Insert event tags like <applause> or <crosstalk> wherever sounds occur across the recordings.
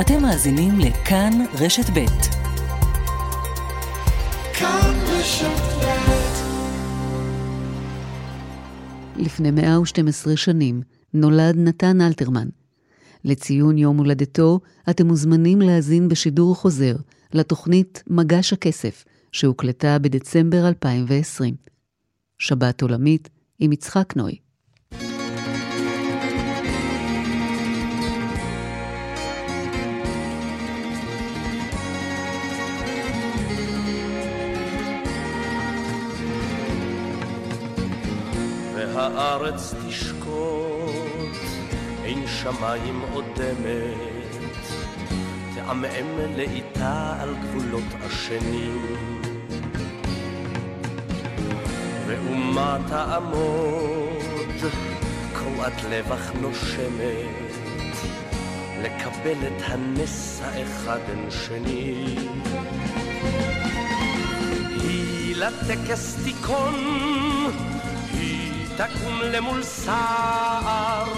אתם מאזינים לכאן רשת ב'. כאן רשת ב'. לפני 112 שנים נולד נתן אלתרמן. לציון יום הולדתו, אתם מוזמנים להאזין בשידור חוזר לתוכנית מגש הכסף, שהוקלטה בדצמבר 2020. שבת עולמית עם יצחק נוי. והארץ תשקוט, אין שמיים אודמת, תעמעם לאיטה על גבולות השנים. ואומה תעמוד, קרועת לבך נושמת, לקבל את הנס האחד אין שני. היא לטקס תיכון, תקום למול סער,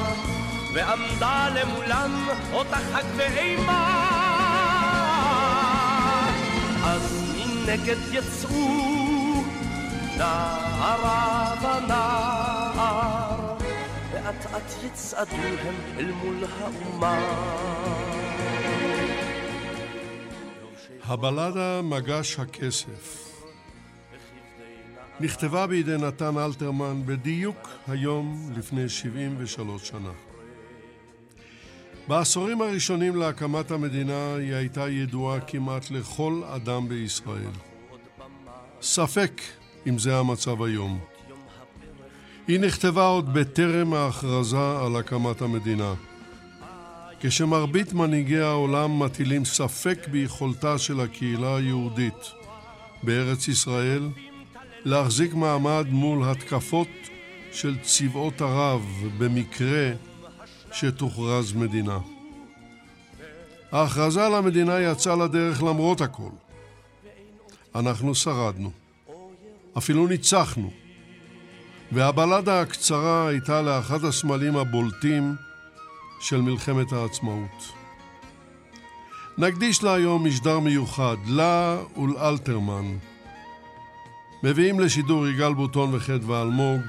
ועמדה למולם אותה חג ואימה. אז מנגד יצאו נערה ונער, ואט אט יצעדו הם אל מול האומה. הבלדה מגש הכסף נכתבה בידי נתן אלתרמן בדיוק היום לפני 73 שנה. בעשורים הראשונים להקמת המדינה היא הייתה ידועה כמעט לכל אדם בישראל. ספק אם זה המצב היום. היא נכתבה עוד בטרם ההכרזה על הקמת המדינה. כשמרבית מנהיגי העולם מטילים ספק ביכולתה של הקהילה היהודית בארץ ישראל להחזיק מעמד מול התקפות של צבאות ערב במקרה שתוכרז מדינה. ההכרזה על המדינה יצאה לדרך למרות הכל. אנחנו שרדנו. אפילו ניצחנו. והבלדה הקצרה הייתה לאחד הסמלים הבולטים של מלחמת העצמאות. נקדיש לה היום משדר מיוחד, לה ולאלתרמן. מביאים לשידור יגאל בוטון וחדווה אלמוג.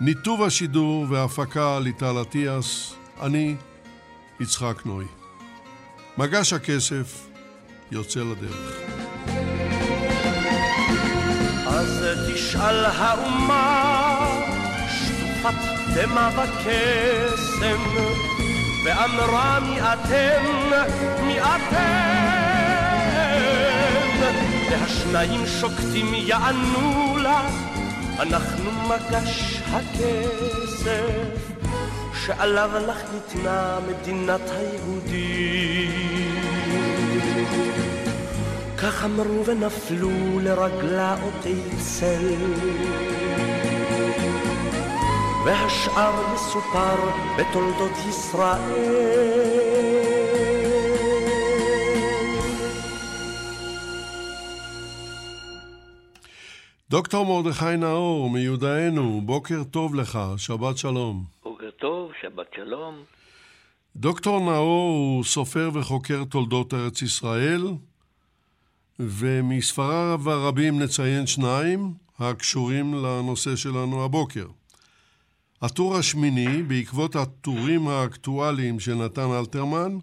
ניתוב השידור והפקה ליטל אטיאס, אני יצחק נוי. מגש הכסף יוצא לדרך. אז תשאל האומה, שטופת דמע וקסם, ואמרה מי אתם, מי אתם? והשניים שוקטים יענו לה, אנחנו מגש הכסף, שעליו לך ניתנה מדינת היהודים. כך אמרו ונפלו לרגלה אותי צל. והשאר מסופר בתולדות ישראל. דוקטור מרדכי נאור, מיודענו, בוקר טוב לך, שבת שלום. בוקר טוב, שבת שלום. דוקטור נאור הוא סופר וחוקר תולדות ארץ ישראל, ומספריו הרבים נציין שניים הקשורים לנושא שלנו הבוקר. הטור השמיני, בעקבות הטורים האקטואליים של נתן אלתרמן,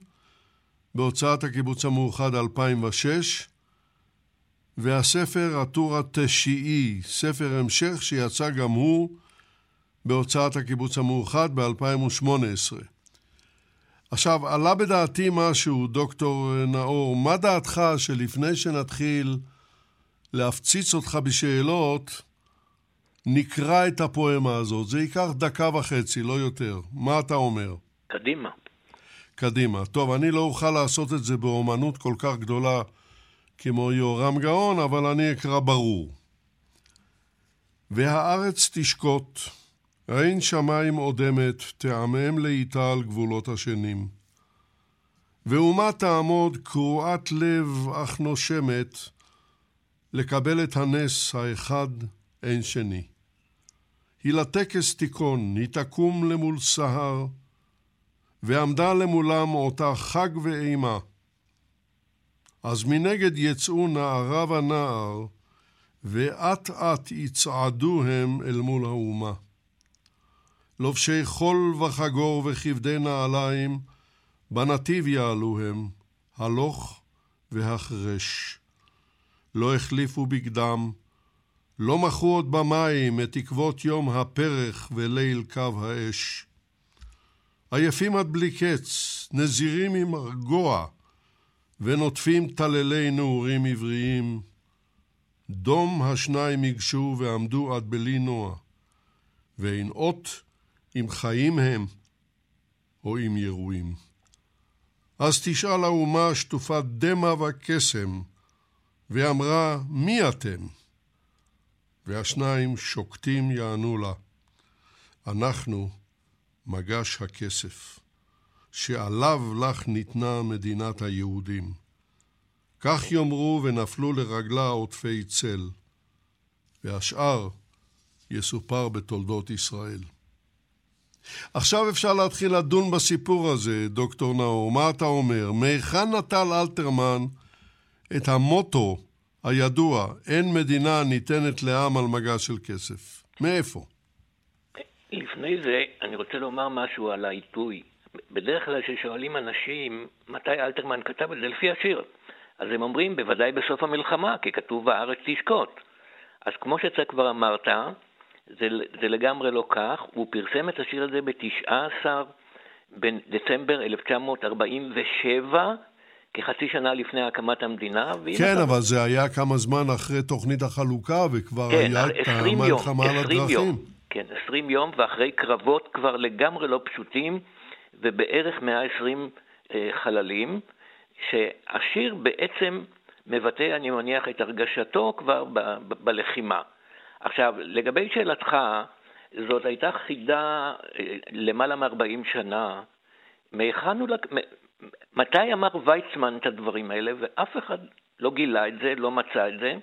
בהוצאת הקיבוץ המאוחד 2006, והספר הטור התשיעי, ספר המשך שיצא גם הוא בהוצאת הקיבוץ המאוחד ב-2018. עכשיו, עלה בדעתי משהו, דוקטור נאור, מה דעתך שלפני שנתחיל להפציץ אותך בשאלות, נקרא את הפואמה הזאת. זה ייקח דקה וחצי, לא יותר. מה אתה אומר? קדימה. קדימה. טוב, אני לא אוכל לעשות את זה באומנות כל כך גדולה כמו יורם גאון, אבל אני אקרא ברור. והארץ תשקוט, אין שמיים אודמת, תעמם לאיטה על גבולות השנים. ואומה תעמוד קרועת לב אך נושמת, לקבל את הנס האחד אין שני. היא לטקס תיכון, היא תקום למול סהר, ועמדה למולם אותה חג ואימה. אז מנגד יצאו נערה ונער, ואט אט יצעדו הם אל מול האומה. לובשי חול וחגור וכבדי נעליים, בנתיב יעלו הם, הלוך והחרש. לא החליפו בגדם, לא מחו עוד במים את תקוות יום הפרך וליל קו האש. עייפים עד בלי קץ, נזירים עם מרגוע, ונוטפים טללי נעורים עבריים. דום השניים ייגשו ועמדו עד בלי נוע, ואין אות אם חיים הם או אם ירויים. אז תשאל האומה שטופת דמע וקסם, ואמרה, מי אתם? והשניים שוקטים יענו לה, אנחנו מגש הכסף, שעליו לך ניתנה מדינת היהודים. כך יאמרו ונפלו לרגלה עוטפי צל, והשאר יסופר בתולדות ישראל. עכשיו אפשר להתחיל לדון בסיפור הזה, דוקטור נאור. מה אתה אומר? מהיכן נטל אלתרמן את המוטו הידוע, אין מדינה ניתנת לעם על מגע של כסף? מאיפה? לפני זה, אני רוצה לומר משהו על העיתוי. בדרך כלל כששואלים אנשים מתי אלתרמן כתב את זה לפי השיר, אז הם אומרים בוודאי בסוף המלחמה, כי כתוב בארץ תשקוט. אז כמו שאתה כבר אמרת, זה, זה לגמרי לא כך, הוא פרסם את השיר הזה ב-19 בדצמבר 1947, כחצי שנה לפני הקמת המדינה. כן, אבל זה היה כמה זמן אחרי תוכנית החלוקה, וכבר כן, היה את המלחמה על הדרכים. יום, כן, 20 יום, ואחרי קרבות כבר לגמרי לא פשוטים, ובערך 120 אה, חללים, שהשיר בעצם מבטא, אני מניח, את הרגשתו כבר ב- ב- בלחימה. עכשיו, לגבי שאלתך, זאת הייתה חידה אה, למעלה מ-40 שנה. מהיכן הוא... מתי אמר ויצמן את הדברים האלה, ואף אחד לא גילה את זה, לא מצא את זה,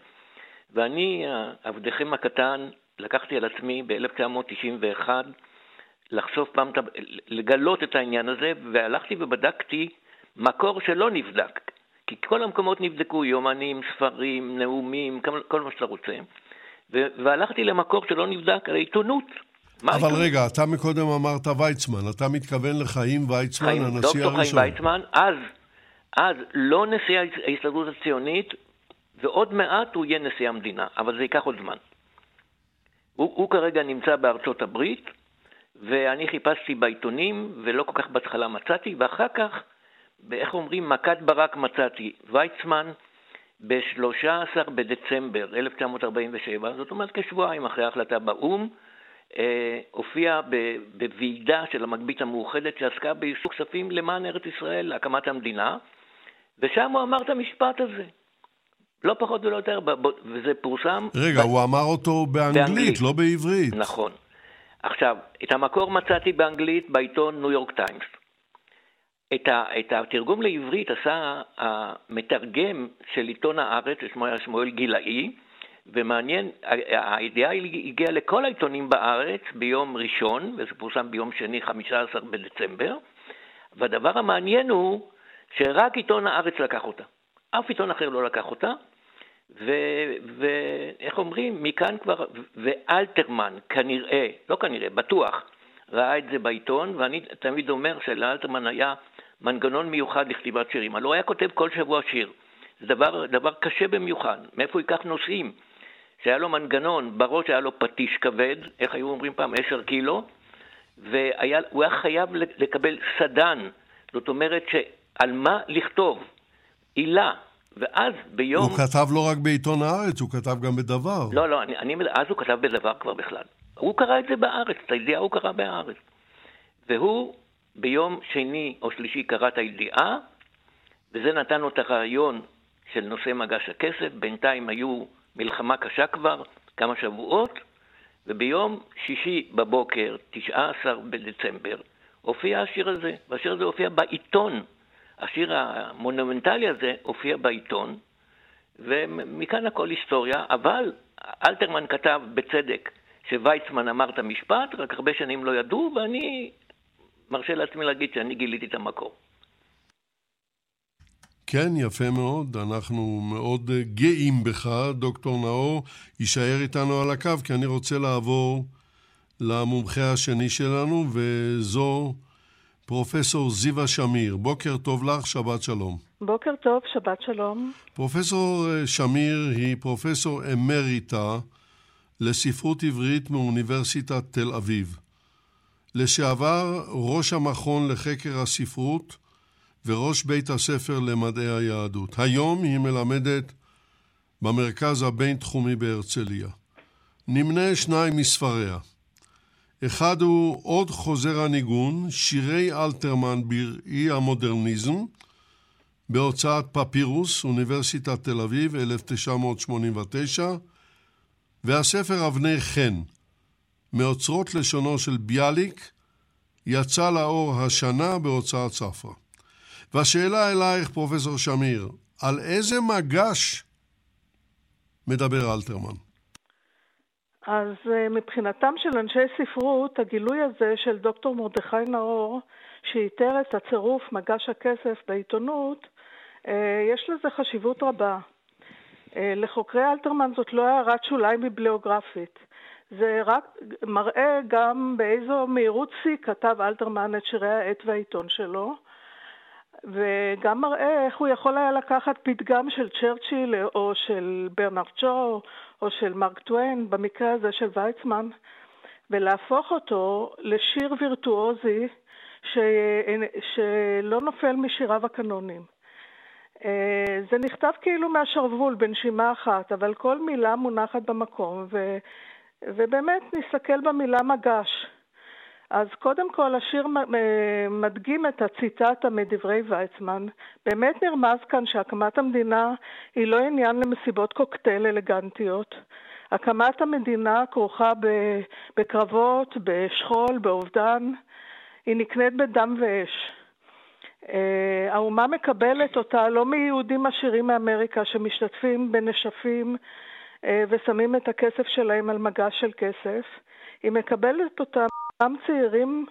ואני, עבדכם הקטן, לקחתי על עצמי ב-1991 לחשוף פעם, לגלות את העניין הזה, והלכתי ובדקתי מקור שלא נבדק. כי כל המקומות נבדקו, יומנים, ספרים, נאומים, כל מה שאתה רוצה. והלכתי למקור שלא נבדק, על העיתונות. אבל העיתונות? רגע, אתה מקודם אמרת ויצמן, אתה מתכוון לחיים ויצמן, חיים, הנשיא הראשון. דוקטור חיים ויצמן, אז, אז לא נשיא ההסתדרות הציונית, ועוד מעט הוא יהיה נשיא המדינה, אבל זה ייקח עוד זמן. הוא, הוא כרגע נמצא בארצות הברית, ואני חיפשתי בעיתונים, ולא כל כך בהתחלה מצאתי, ואחר כך, איך אומרים, מכת ברק מצאתי. ויצמן, ב-13 בדצמבר 1947, זאת אומרת כשבועיים אחרי ההחלטה באו"ם, אה, הופיע בוועידה של המגבית המאוחדת שעסקה באיסור כספים למען ארץ ישראל, להקמת המדינה, ושם הוא אמר את המשפט הזה. לא פחות ולא יותר, וזה פורסם... רגע, ב... הוא אמר אותו באנגלית, באנגלית, לא בעברית. נכון. עכשיו, את המקור מצאתי באנגלית בעיתון ניו יורק טיימס. את, ה, את התרגום לעברית עשה המתרגם של עיתון הארץ, ששמו היה שמואל גילאי, ומעניין, הידיעה הגיעה לכל העיתונים בארץ ביום ראשון, וזה פורסם ביום שני, 15 בדצמבר, והדבר המעניין הוא שרק עיתון הארץ לקח אותה. אף עיתון אחר לא לקח אותה, ואיך אומרים, מכאן כבר, ואלתרמן כנראה, לא כנראה, בטוח, ראה את זה בעיתון, ואני תמיד אומר שלאלתרמן היה מנגנון מיוחד לכתיבת שירים. הלוא היה כותב כל שבוע שיר. זה דבר, דבר קשה במיוחד. מאיפה הוא ייקח נושאים? שהיה לו מנגנון, בראש היה לו פטיש כבד, איך היו אומרים פעם? עשר קילו, והוא היה חייב לקבל סדן, זאת אומרת שעל מה לכתוב, עילה, ואז ביום... הוא כתב לא רק בעיתון הארץ, הוא כתב גם בדבר. לא, לא, אני, אני, אז הוא כתב בדבר כבר בכלל. הוא קרא את זה בארץ, את הידיעה הוא קרא בארץ. והוא ביום שני או שלישי קרא את הידיעה, וזה נתן לו את הרעיון של נושא מגש הכסף. בינתיים היו מלחמה קשה כבר, כמה שבועות, וביום שישי בבוקר, 19 בדצמבר, הופיע השיר הזה, והשיר הזה הופיע בעיתון. השיר המונומנטלי הזה הופיע בעיתון, ומכאן הכל היסטוריה, אבל אלתרמן כתב בצדק שוויצמן אמר את המשפט, רק הרבה שנים לא ידעו, ואני מרשה לעצמי להגיד שאני גיליתי את המקור. כן, יפה מאוד. אנחנו מאוד גאים בך, דוקטור נאור. יישאר איתנו על הקו, כי אני רוצה לעבור למומחה השני שלנו, וזו פרופסור זיווה שמיר. בוקר טוב לך, שבת שלום. בוקר טוב, שבת שלום. פרופסור אה, שמיר היא פרופסור אמריטה לספרות עברית מאוניברסיטת תל אביב. לשעבר ראש המכון לחקר הספרות וראש בית הספר למדעי היהדות. היום היא מלמדת במרכז הבינתחומי בהרצליה. נמנה שניים מספריה. אחד הוא עוד חוזר הניגון, שירי אלתרמן בראי המודרניזם, בהוצאת פפירוס, אוניברסיטת תל אביב, 1989, והספר אבני חן, מאוצרות לשונו של ביאליק, יצא לאור השנה בהוצאת ספרא. והשאלה אלייך, פרופסור שמיר, על איזה מגש מדבר אלתרמן? אז אה, מבחינתם של אנשי ספרות, הגילוי הזה של דוקטור מרדכי נאור, שאיתר את הצירוף מגש הכסף בעיתונות, אה, יש לזה חשיבות רבה. אה, לחוקרי אלתרמן זאת לא הערת שוליים ביבליוגרפית. זה רק מראה גם באיזו מהירות שיא כתב אלתרמן את שירי העט והעיתון שלו, וגם מראה איך הוא יכול היה לקחת פתגם של צ'רצ'יל או של ברנרד שו או של מרק טוויין, במקרה הזה של ויצמן, ולהפוך אותו לשיר וירטואוזי ש... שלא נופל משיריו הקנונים. אה, זה נכתב כאילו מהשרוול בנשימה אחת, אבל כל מילה מונחת במקום, ו... ובאמת נסתכל במילה מגש. אז קודם כל השיר מדגים את הציטטה מדברי ויצמן. באמת נרמז כאן שהקמת המדינה היא לא עניין למסיבות קוקטייל אלגנטיות. הקמת המדינה כרוכה בקרבות, בשכול, באובדן. היא נקנית בדם ואש. אה, האומה מקבלת אותה לא מיהודים עשירים מאמריקה שמשתתפים בנשפים אה, ושמים את הכסף שלהם על מגש של כסף. היא מקבלת אותה גם צעירים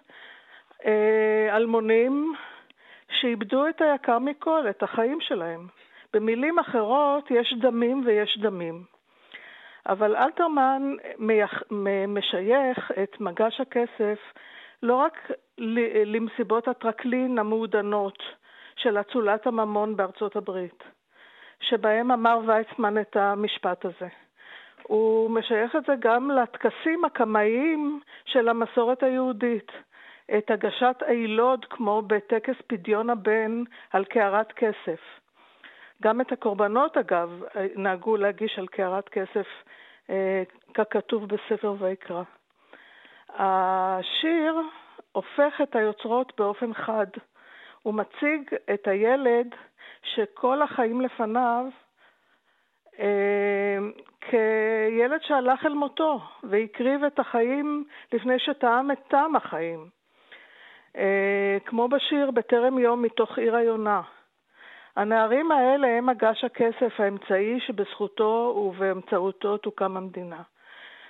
אה, אלמונים שאיבדו את היקר מכל, את החיים שלהם. במילים אחרות, יש דמים ויש דמים. אבל אלתרמן משייך את מגש הכסף לא רק למסיבות הטרקלין המעודנות של אצולת הממון בארצות הברית, שבהם אמר ויצמן את המשפט הזה. הוא משייך את זה גם לטקסים הקמאיים של המסורת היהודית. את הגשת הילוד כמו בטקס פדיון הבן על קערת כסף. גם את הקורבנות, אגב, נהגו להגיש על קערת כסף אה, ככתוב בספר ויקרא. השיר הופך את היוצרות באופן חד. הוא מציג את הילד שכל החיים לפניו כילד שהלך אל מותו והקריב את החיים לפני שטעם את טעם החיים. אה, כמו בשיר בטרם יום מתוך עיר היונה. הנערים האלה הם מגש הכסף האמצעי שבזכותו ובאמצעותו תוקם המדינה.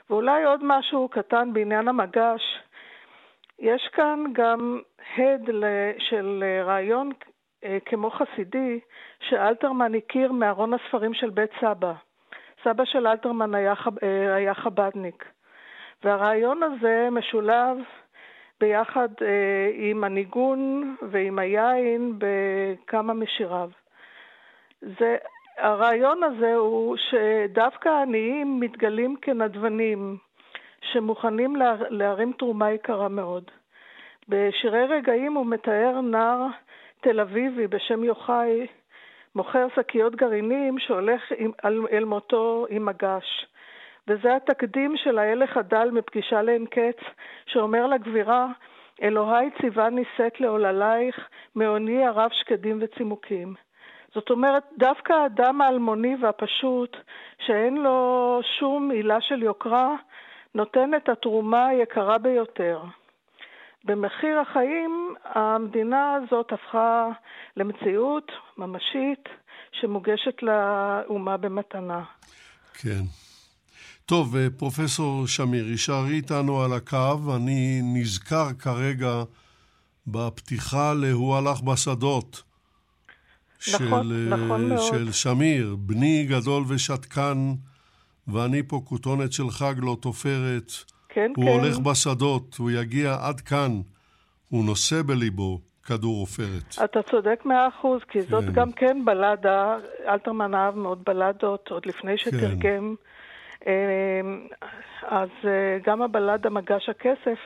ואולי עוד משהו קטן בעניין המגש, יש כאן גם הד של רעיון כמו חסידי שאלתרמן הכיר מארון הספרים של בית סבא. סבא של אלתרמן היה, אה, היה חבדניק. והרעיון הזה משולב ביחד אה, עם הניגון ועם היין בכמה משיריו. זה, הרעיון הזה הוא שדווקא העניים מתגלים כנדבנים, שמוכנים לה, להרים תרומה יקרה מאוד. בשירי רגעים הוא מתאר נער תל אביבי בשם יוחאי, מוכר שקיות גרעינים שהולך עם, אל, אל מותו עם מגש. וזה התקדים של ההלך הדל מפגישה לאין קץ, שאומר לגבירה, אלוהי ציווה נישאת לעוללייך, מעוני הרב שקדים וצימוקים. זאת אומרת, דווקא האדם האלמוני והפשוט, שאין לו שום עילה של יוקרה, נותן את התרומה היקרה ביותר. במחיר החיים המדינה הזאת הפכה למציאות ממשית שמוגשת לאומה במתנה. כן. טוב, אה, פרופסור שמיר, יישארי איתנו על הקו. אני נזכר כרגע בפתיחה ל"הוא הלך בשדות". נכון, של, נכון מאוד. של שמיר, בני גדול ושתקן, ואני פה כותונת של חג לא תופרת. כן, הוא כן. הולך בשדות, הוא יגיע עד כאן, הוא נושא בליבו כדור עופרת. אתה צודק מאה אחוז, כי זאת כן. גם כן בלדה, אלתרמן אהב מאוד בלדות, עוד לפני כן. שתרגם. אמ, אז אה, גם הבלדה מגש הכסף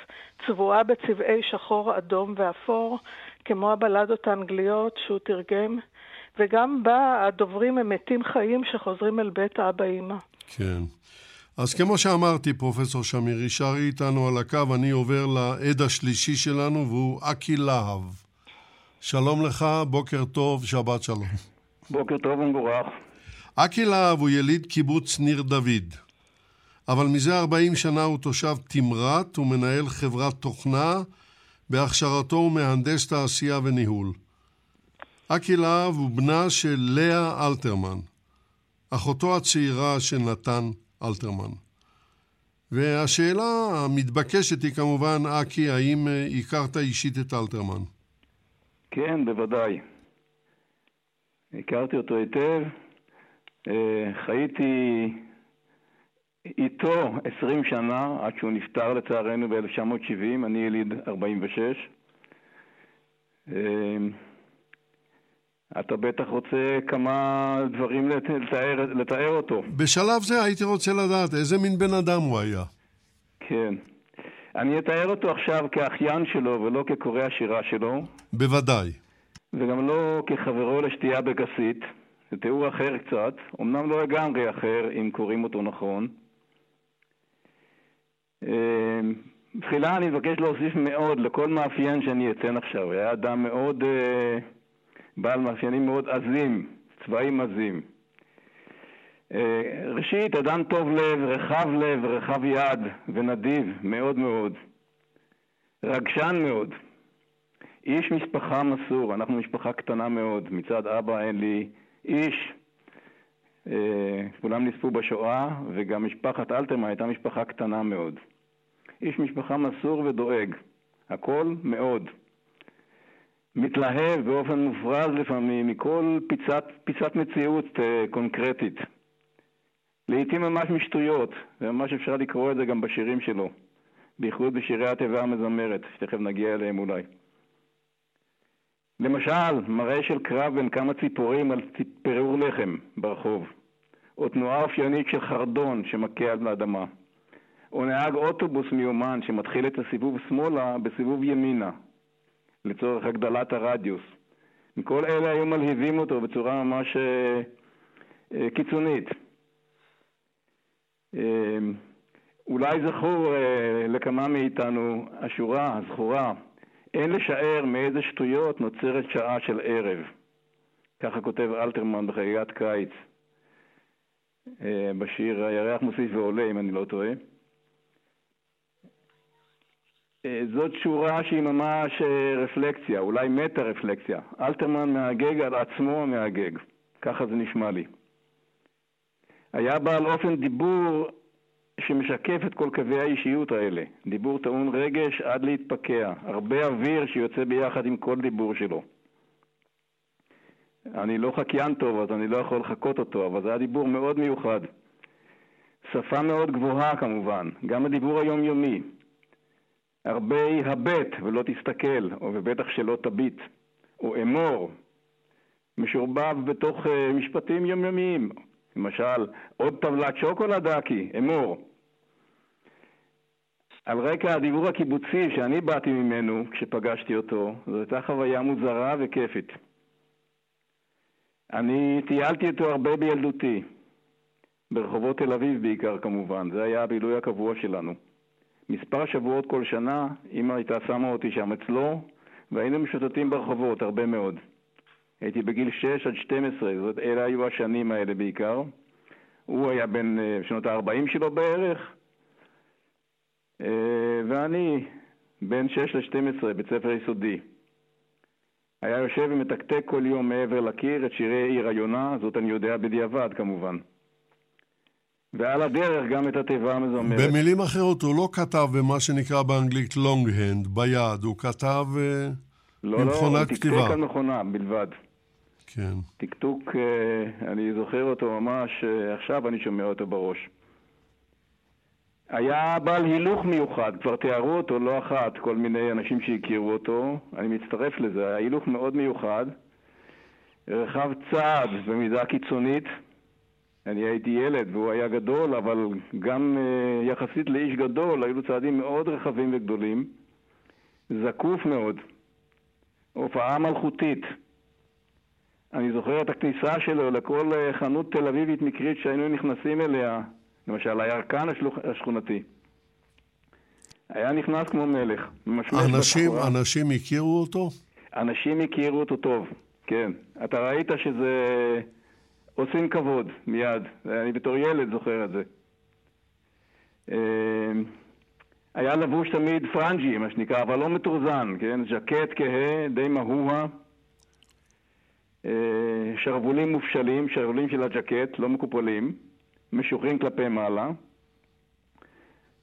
צבועה בצבעי שחור, אדום ואפור, כמו הבלדות האנגליות שהוא תרגם, וגם בה הדוברים הם מתים חיים שחוזרים אל בית האבא אמא. כן. אז כמו שאמרתי, פרופסור שמיר, יישארי איתנו על הקו, אני עובר לעד השלישי שלנו, והוא אקי להב. שלום לך, בוקר טוב, שבת שלום. בוקר טוב ומבורך. אקי להב הוא יליד קיבוץ ניר דוד, אבל מזה 40 שנה הוא תושב תמרת ומנהל חברת תוכנה, בהכשרתו הוא מהנדס תעשייה וניהול. אקי להב הוא בנה של לאה אלתרמן, אחותו הצעירה של נתן אלתרמן. והשאלה המתבקשת היא כמובן, אקי, האם אה, הכרת אישית את אלתרמן? כן, בוודאי. הכרתי אותו היטב. אה, חייתי איתו 20 שנה, עד שהוא נפטר לצערנו ב-1970, אני יליד 46. אתה בטח רוצה כמה דברים לת- לתאר, לתאר אותו. בשלב זה הייתי רוצה לדעת איזה מין בן אדם הוא היה. כן. אני אתאר אותו עכשיו כאחיין שלו ולא כקורא השירה שלו. בוודאי. וגם לא כחברו לשתייה בכסית, זה תיאור אחר קצת, אמנם לא לגמרי אחר אם קוראים אותו נכון. אה, תחילה אני מבקש להוסיף מאוד לכל מאפיין שאני אציין עכשיו. היה אדם מאוד אה, בעל מאפיינים מאוד עזים, צבעים עזים. אה, ראשית, אדם טוב לב, רחב לב, רחב יד ונדיב מאוד מאוד. רגשן מאוד. איש משפחה מסור, אנחנו משפחה קטנה מאוד, מצד אבא אין לי איש. אה, כולם נספו בשואה, וגם משפחת אלתרמן הייתה משפחה קטנה מאוד. איש משפחה מסור ודואג, הכל מאוד. מתלהב באופן מופרז לפעמים מכל פיצת, פיצת מציאות אה, קונקרטית. לעיתים ממש משטויות, וממש אפשר לקרוא את זה גם בשירים שלו, בייחוד בשירי התיבה המזמרת, שתכף נגיע אליהם אולי. למשל, מראה של קרב בין כמה ציפורים על פירור לחם ברחוב, או תנועה אופיינית של חרדון שמכה על האדמה, או נהג אוטובוס מיומן שמתחיל את הסיבוב שמאלה בסיבוב ימינה, לצורך הגדלת הרדיוס. כל אלה היו מלהיבים אותו בצורה ממש אה, אה, קיצונית. אה, אולי זכור לכמה מאיתנו השורה הזכורה אין לשער מאיזה שטויות נוצרת שעה של ערב. ככה כותב אלתרמן בחגיגת קיץ, בשיר הירח מוסיף ועולה, אם אני לא טועה. אה, זאת שורה שהיא ממש אה, רפלקציה, אולי מטה-רפלקסיה. אלתרמן מהגג על עצמו מהגג, ככה זה נשמע לי. היה בעל אופן דיבור שמשקף את כל קווי האישיות האלה. דיבור טעון רגש עד להתפקע. הרבה אוויר שיוצא ביחד עם כל דיבור שלו. אני לא חקיין טוב, אז אני לא יכול לחקות אותו, אבל זה היה דיבור מאוד מיוחד. שפה מאוד גבוהה כמובן, גם הדיבור היומיומי. הרבה הבט ולא תסתכל, ובטח שלא תביט, או אמור, משורבב בתוך uh, משפטים יומיומיים. למשל, עוד טבלת שוקולד דקי, אמור. על רקע הדיבור הקיבוצי שאני באתי ממנו כשפגשתי אותו, זו הייתה חוויה מוזרה וכיפית. אני טיילתי איתו הרבה בילדותי, ברחובות תל אביב בעיקר כמובן, זה היה הבילוי הקבוע שלנו. מספר שבועות כל שנה, אמא הייתה שמה אותי שם אצלו, והיינו משוטטים ברחובות הרבה מאוד. הייתי בגיל 6 עד 12, זאת אלה היו השנים האלה בעיקר. הוא היה בן אה, שנות ה-40 שלו בערך, אה, ואני בן 6 ל-12, בית ספר יסודי. היה יושב ומתקתק כל יום מעבר לקיר את שירי עיר היונה, זאת אני יודע בדיעבד כמובן. ועל הדרך גם את התיבה המזמרת. במילים אחרות, הוא לא כתב במה שנקרא באנגלית long hand, ביד, הוא כתב uh, לא, לא, הוא במכונת כתיבה. תקתק על מכונה בלבד. כן. טקטוק, אה, אני זוכר אותו ממש, אה, עכשיו אני שומע אותו בראש. היה בעל הילוך מיוחד, כבר תיארו אותו לא אחת, כל מיני אנשים שהכירו אותו, אני מצטרף לזה, היה הילוך מאוד מיוחד, רחב צעד במידה קיצונית, אני הייתי ילד והוא היה גדול, אבל גם uh, יחסית לאיש גדול היו לו צעדים מאוד רחבים וגדולים, זקוף מאוד, הופעה מלכותית. אני זוכר את הכניסה שלו לכל אה, חנות תל אביבית מקרית שהיינו נכנסים אליה, למשל הירקן השכונתי. היה נכנס כמו מלך, אנשים. אנשים הכירו אותו? אנשים הכירו אותו טוב, כן. אתה ראית שזה... עושים כבוד, מיד. אני בתור ילד זוכר את זה. אה, היה לבוש תמיד פרנג'י, מה שנקרא, אבל לא מתורזן, כן? ז'קט כהה, די מהוה. אה, שרוולים מופשלים, שרוולים של הג'קט, לא מקופלים, משוחררים כלפי מעלה.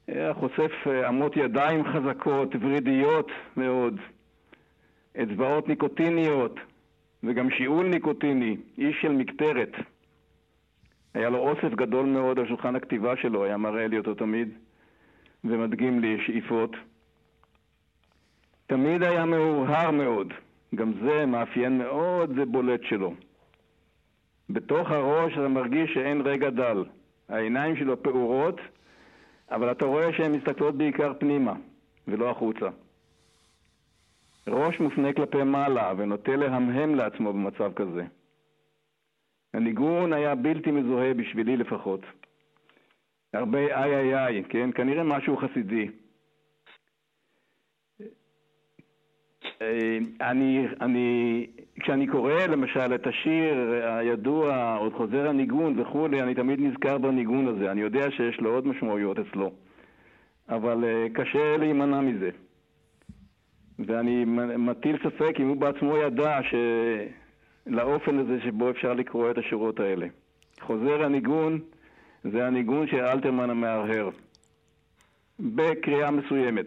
היה חושף אה, אמות ידיים חזקות, ורידיות מאוד, אצבעות ניקוטיניות, וגם שיעול ניקוטיני, איש של מקטרת. היה לו אוסף גדול מאוד על שולחן הכתיבה שלו, היה מראה לי אותו תמיד, ומדגים לי שאיפות. תמיד היה מאוהר מאוד, גם זה מאפיין מאוד ובולט שלו. בתוך הראש אתה מרגיש שאין רגע דל. העיניים שלו פעורות, אבל אתה רואה שהן מסתכלות בעיקר פנימה, ולא החוצה. ראש מופנה כלפי מעלה ונוטה להמהם לעצמו במצב כזה. הניגון היה בלתי מזוהה בשבילי לפחות. הרבה איי איי איי, כן? כנראה משהו חסידי. אה, אני, אני, כשאני קורא למשל את השיר הידוע, עוד חוזר הניגון וכולי, אני תמיד נזכר בניגון הזה. אני יודע שיש לו עוד משמעויות אצלו, אבל אה, קשה להימנע מזה. ואני מטיל ספק אם הוא בעצמו ידע ש... לאופן הזה שבו אפשר לקרוא את השורות האלה. חוזר הניגון זה הניגון של אלתרמן המהרהר, בקריאה מסוימת.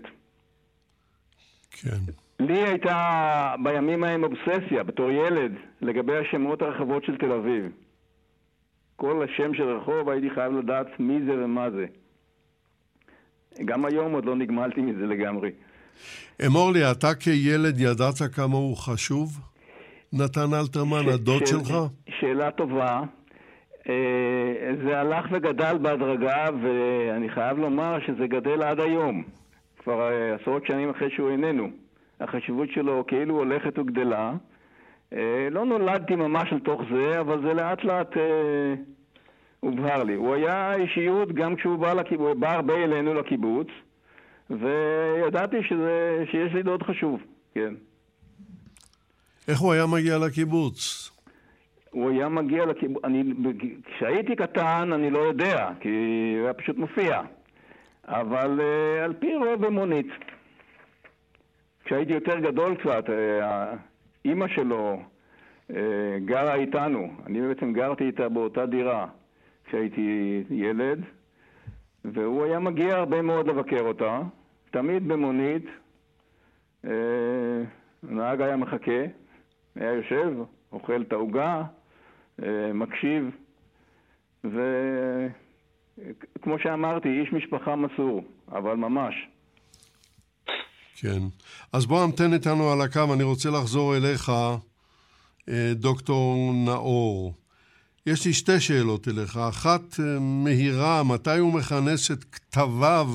כן. לי הייתה בימים ההם אובססיה, בתור ילד, לגבי השמות הרחבות של תל אביב. כל השם של רחוב הייתי חייב לדעת מי זה ומה זה. גם היום עוד לא נגמלתי מזה לגמרי. אמור לי, אתה כילד ידעת כמה הוא חשוב? נתן אלתרמן, ש- הדוד ש- שלך? שאלה טובה. אה, זה הלך וגדל בהדרגה, ואני חייב לומר שזה גדל עד היום. כבר אה, עשרות שנים אחרי שהוא איננו. החשיבות שלו כאילו הולכת וגדלה. אה, לא נולדתי ממש לתוך זה, אבל זה לאט לאט אה, הובהר לי. הוא היה אישיות גם כשהוא בא, הוא בא הרבה אלינו לקיבוץ, וידעתי שזה, שיש לי דוד חשוב, כן. איך הוא היה מגיע לקיבוץ? הוא היה מגיע לקיבוץ, אני, כשהייתי קטן אני לא יודע, כי הוא היה פשוט מופיע. אבל uh, על פי רוב במונית. כשהייתי יותר גדול קצת, uh, אימא שלו uh, גרה איתנו. אני בעצם גרתי איתה באותה דירה כשהייתי ילד, והוא היה מגיע הרבה מאוד לבקר אותה, תמיד במונית. Uh, הנהג היה מחכה, היה יושב, אוכל את העוגה, אה, מקשיב, וכמו שאמרתי, איש משפחה מסור, אבל ממש. כן. אז בוא המתן איתנו על הקו, אני רוצה לחזור אליך, אה, דוקטור נאור. יש לי שתי שאלות אליך. אחת אה, מהירה, מתי הוא מכנס את כתביו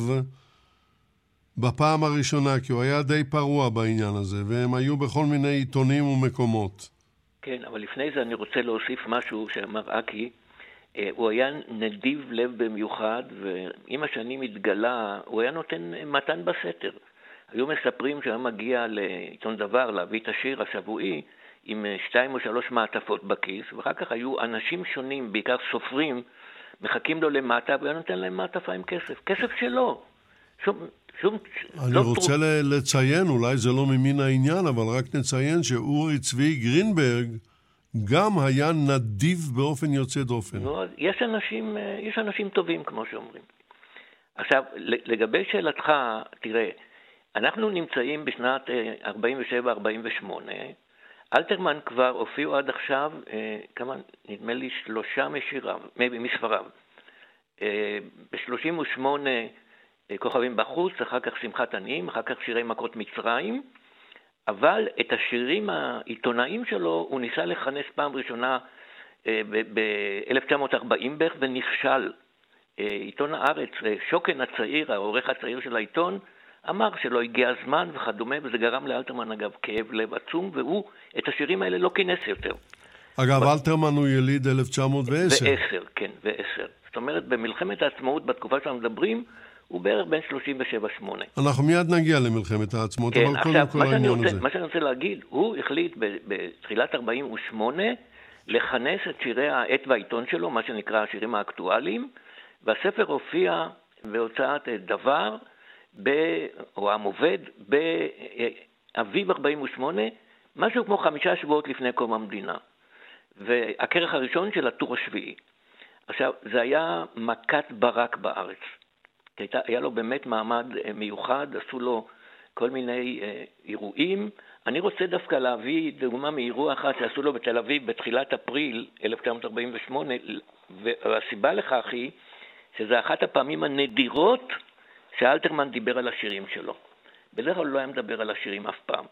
בפעם הראשונה? כי הוא היה די פרוע בעניין הזה, והם היו בכל מיני עיתונים ומקומות. כן, אבל לפני זה אני רוצה להוסיף משהו שאמר אקי. אה, הוא היה נדיב לב במיוחד, ועם השנים התגלה, הוא היה נותן מתן בסתר. היו מספרים שהיה מגיע לעיתון דבר להביא את השיר השבועי עם אה, שתיים או שלוש מעטפות בכיס, ואחר כך היו אנשים שונים, בעיקר סופרים, מחכים לו למטה, והוא היה נותן להם מעטפה עם כסף. כסף שלו. שום, שום, אני לא רוצה ל- לציין, אולי זה לא ממין העניין, אבל רק נציין שאורי צבי גרינברג גם היה נדיב באופן יוצא דופן. נו, אז יש אנשים, אה, יש אנשים טובים, כמו שאומרים. עכשיו, לגבי שאלתך, תראה, אנחנו נמצאים בשנת 47-48, אה, אלתרמן כבר הופיעו עד עכשיו, אה, כמה, נדמה לי שלושה משיריו, מספריו. אה, ב-38 כוכבים בחוץ, אחר כך שמחת עניים, אחר כך שירי מכות מצרים, אבל את השירים העיתונאיים שלו הוא ניסה לכנס פעם ראשונה ב-1940 בערך ונכשל. עיתון הארץ, שוקן הצעיר, העורך הצעיר של העיתון, אמר שלא הגיע הזמן וכדומה, וזה גרם לאלתרמן אגב כאב לב עצום, והוא את השירים האלה לא כינס יותר. אגב, ב... אלתרמן הוא יליד 1910. ועשר, כן, ועשר. זאת אומרת, במלחמת העצמאות, בתקופה שאנחנו מדברים, הוא בערך בין 37-8. אנחנו מיד נגיע למלחמת העצמאות, כן, אבל קודם כל העניין הזה. מה שאני רוצה להגיד, הוא החליט בתחילת 48' לכנס את שירי העת והעיתון שלו, מה שנקרא השירים האקטואליים, והספר הופיע בהוצאת דבר, ב, או המובד באביב 48', משהו כמו חמישה שבועות לפני קום המדינה. והכרך הראשון של הטור השביעי. עכשיו, זה היה מכת ברק בארץ. הייתה, היה לו באמת מעמד אה, מיוחד, עשו לו כל מיני אה, אירועים. אני רוצה דווקא להביא דוגמה מאירוע אחד שעשו לו בתל אביב בתחילת אפריל 1948, והסיבה לכך היא שזו אחת הפעמים הנדירות שאלתרמן דיבר על השירים שלו. בדרך כלל הוא לא היה מדבר על השירים אף פעם.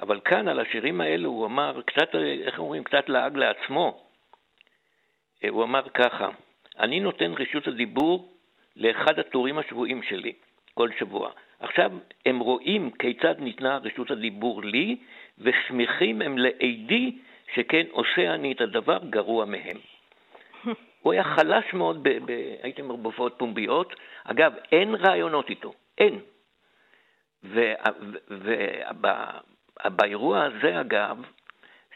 אבל כאן, על השירים האלו, הוא אמר, קצת, איך אומרים, קצת לעג לעצמו. אה, הוא אמר ככה, אני נותן רשות הדיבור לאחד הטורים השבויים שלי, כל שבוע. עכשיו הם רואים כיצד ניתנה רשות הדיבור לי, ושמחים הם לעדי שכן עושה אני את הדבר גרוע מהם. הוא היה חלש מאוד, ב, ב, הייתי אומר, בהופעות פומביות. אגב, אין רעיונות איתו, אין. ובאירוע הזה, אגב,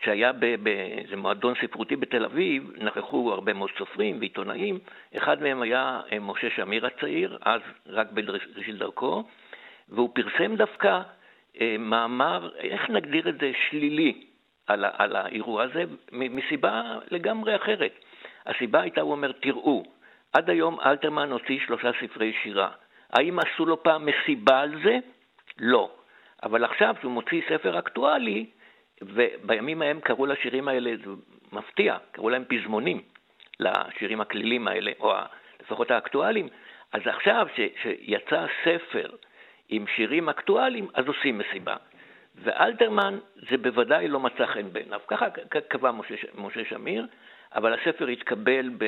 שהיה באיזה מועדון ספרותי בתל אביב, נכחו הרבה מאוד סופרים ועיתונאים, אחד מהם היה אה, משה שמיר הצעיר, אז רק בראשית דרכו, והוא פרסם דווקא אה, מאמר, איך נגדיר את זה, שלילי על, על האירוע הזה, מסיבה לגמרי אחרת. הסיבה הייתה, הוא אומר, תראו, עד היום אלתרמן הוציא שלושה ספרי שירה. האם עשו לו פעם מסיבה על זה? לא. אבל עכשיו שהוא מוציא ספר אקטואלי, ובימים ההם קראו לשירים האלה, זה מפתיע, קראו להם פזמונים, לשירים הכלילים האלה, או לפחות האקטואליים, אז עכשיו ש, שיצא ספר עם שירים אקטואליים, אז עושים מסיבה. ואלתרמן זה בוודאי לא מצא חן בעיניו. ככה קבע משה, משה שמיר, אבל הספר התקבל, ב,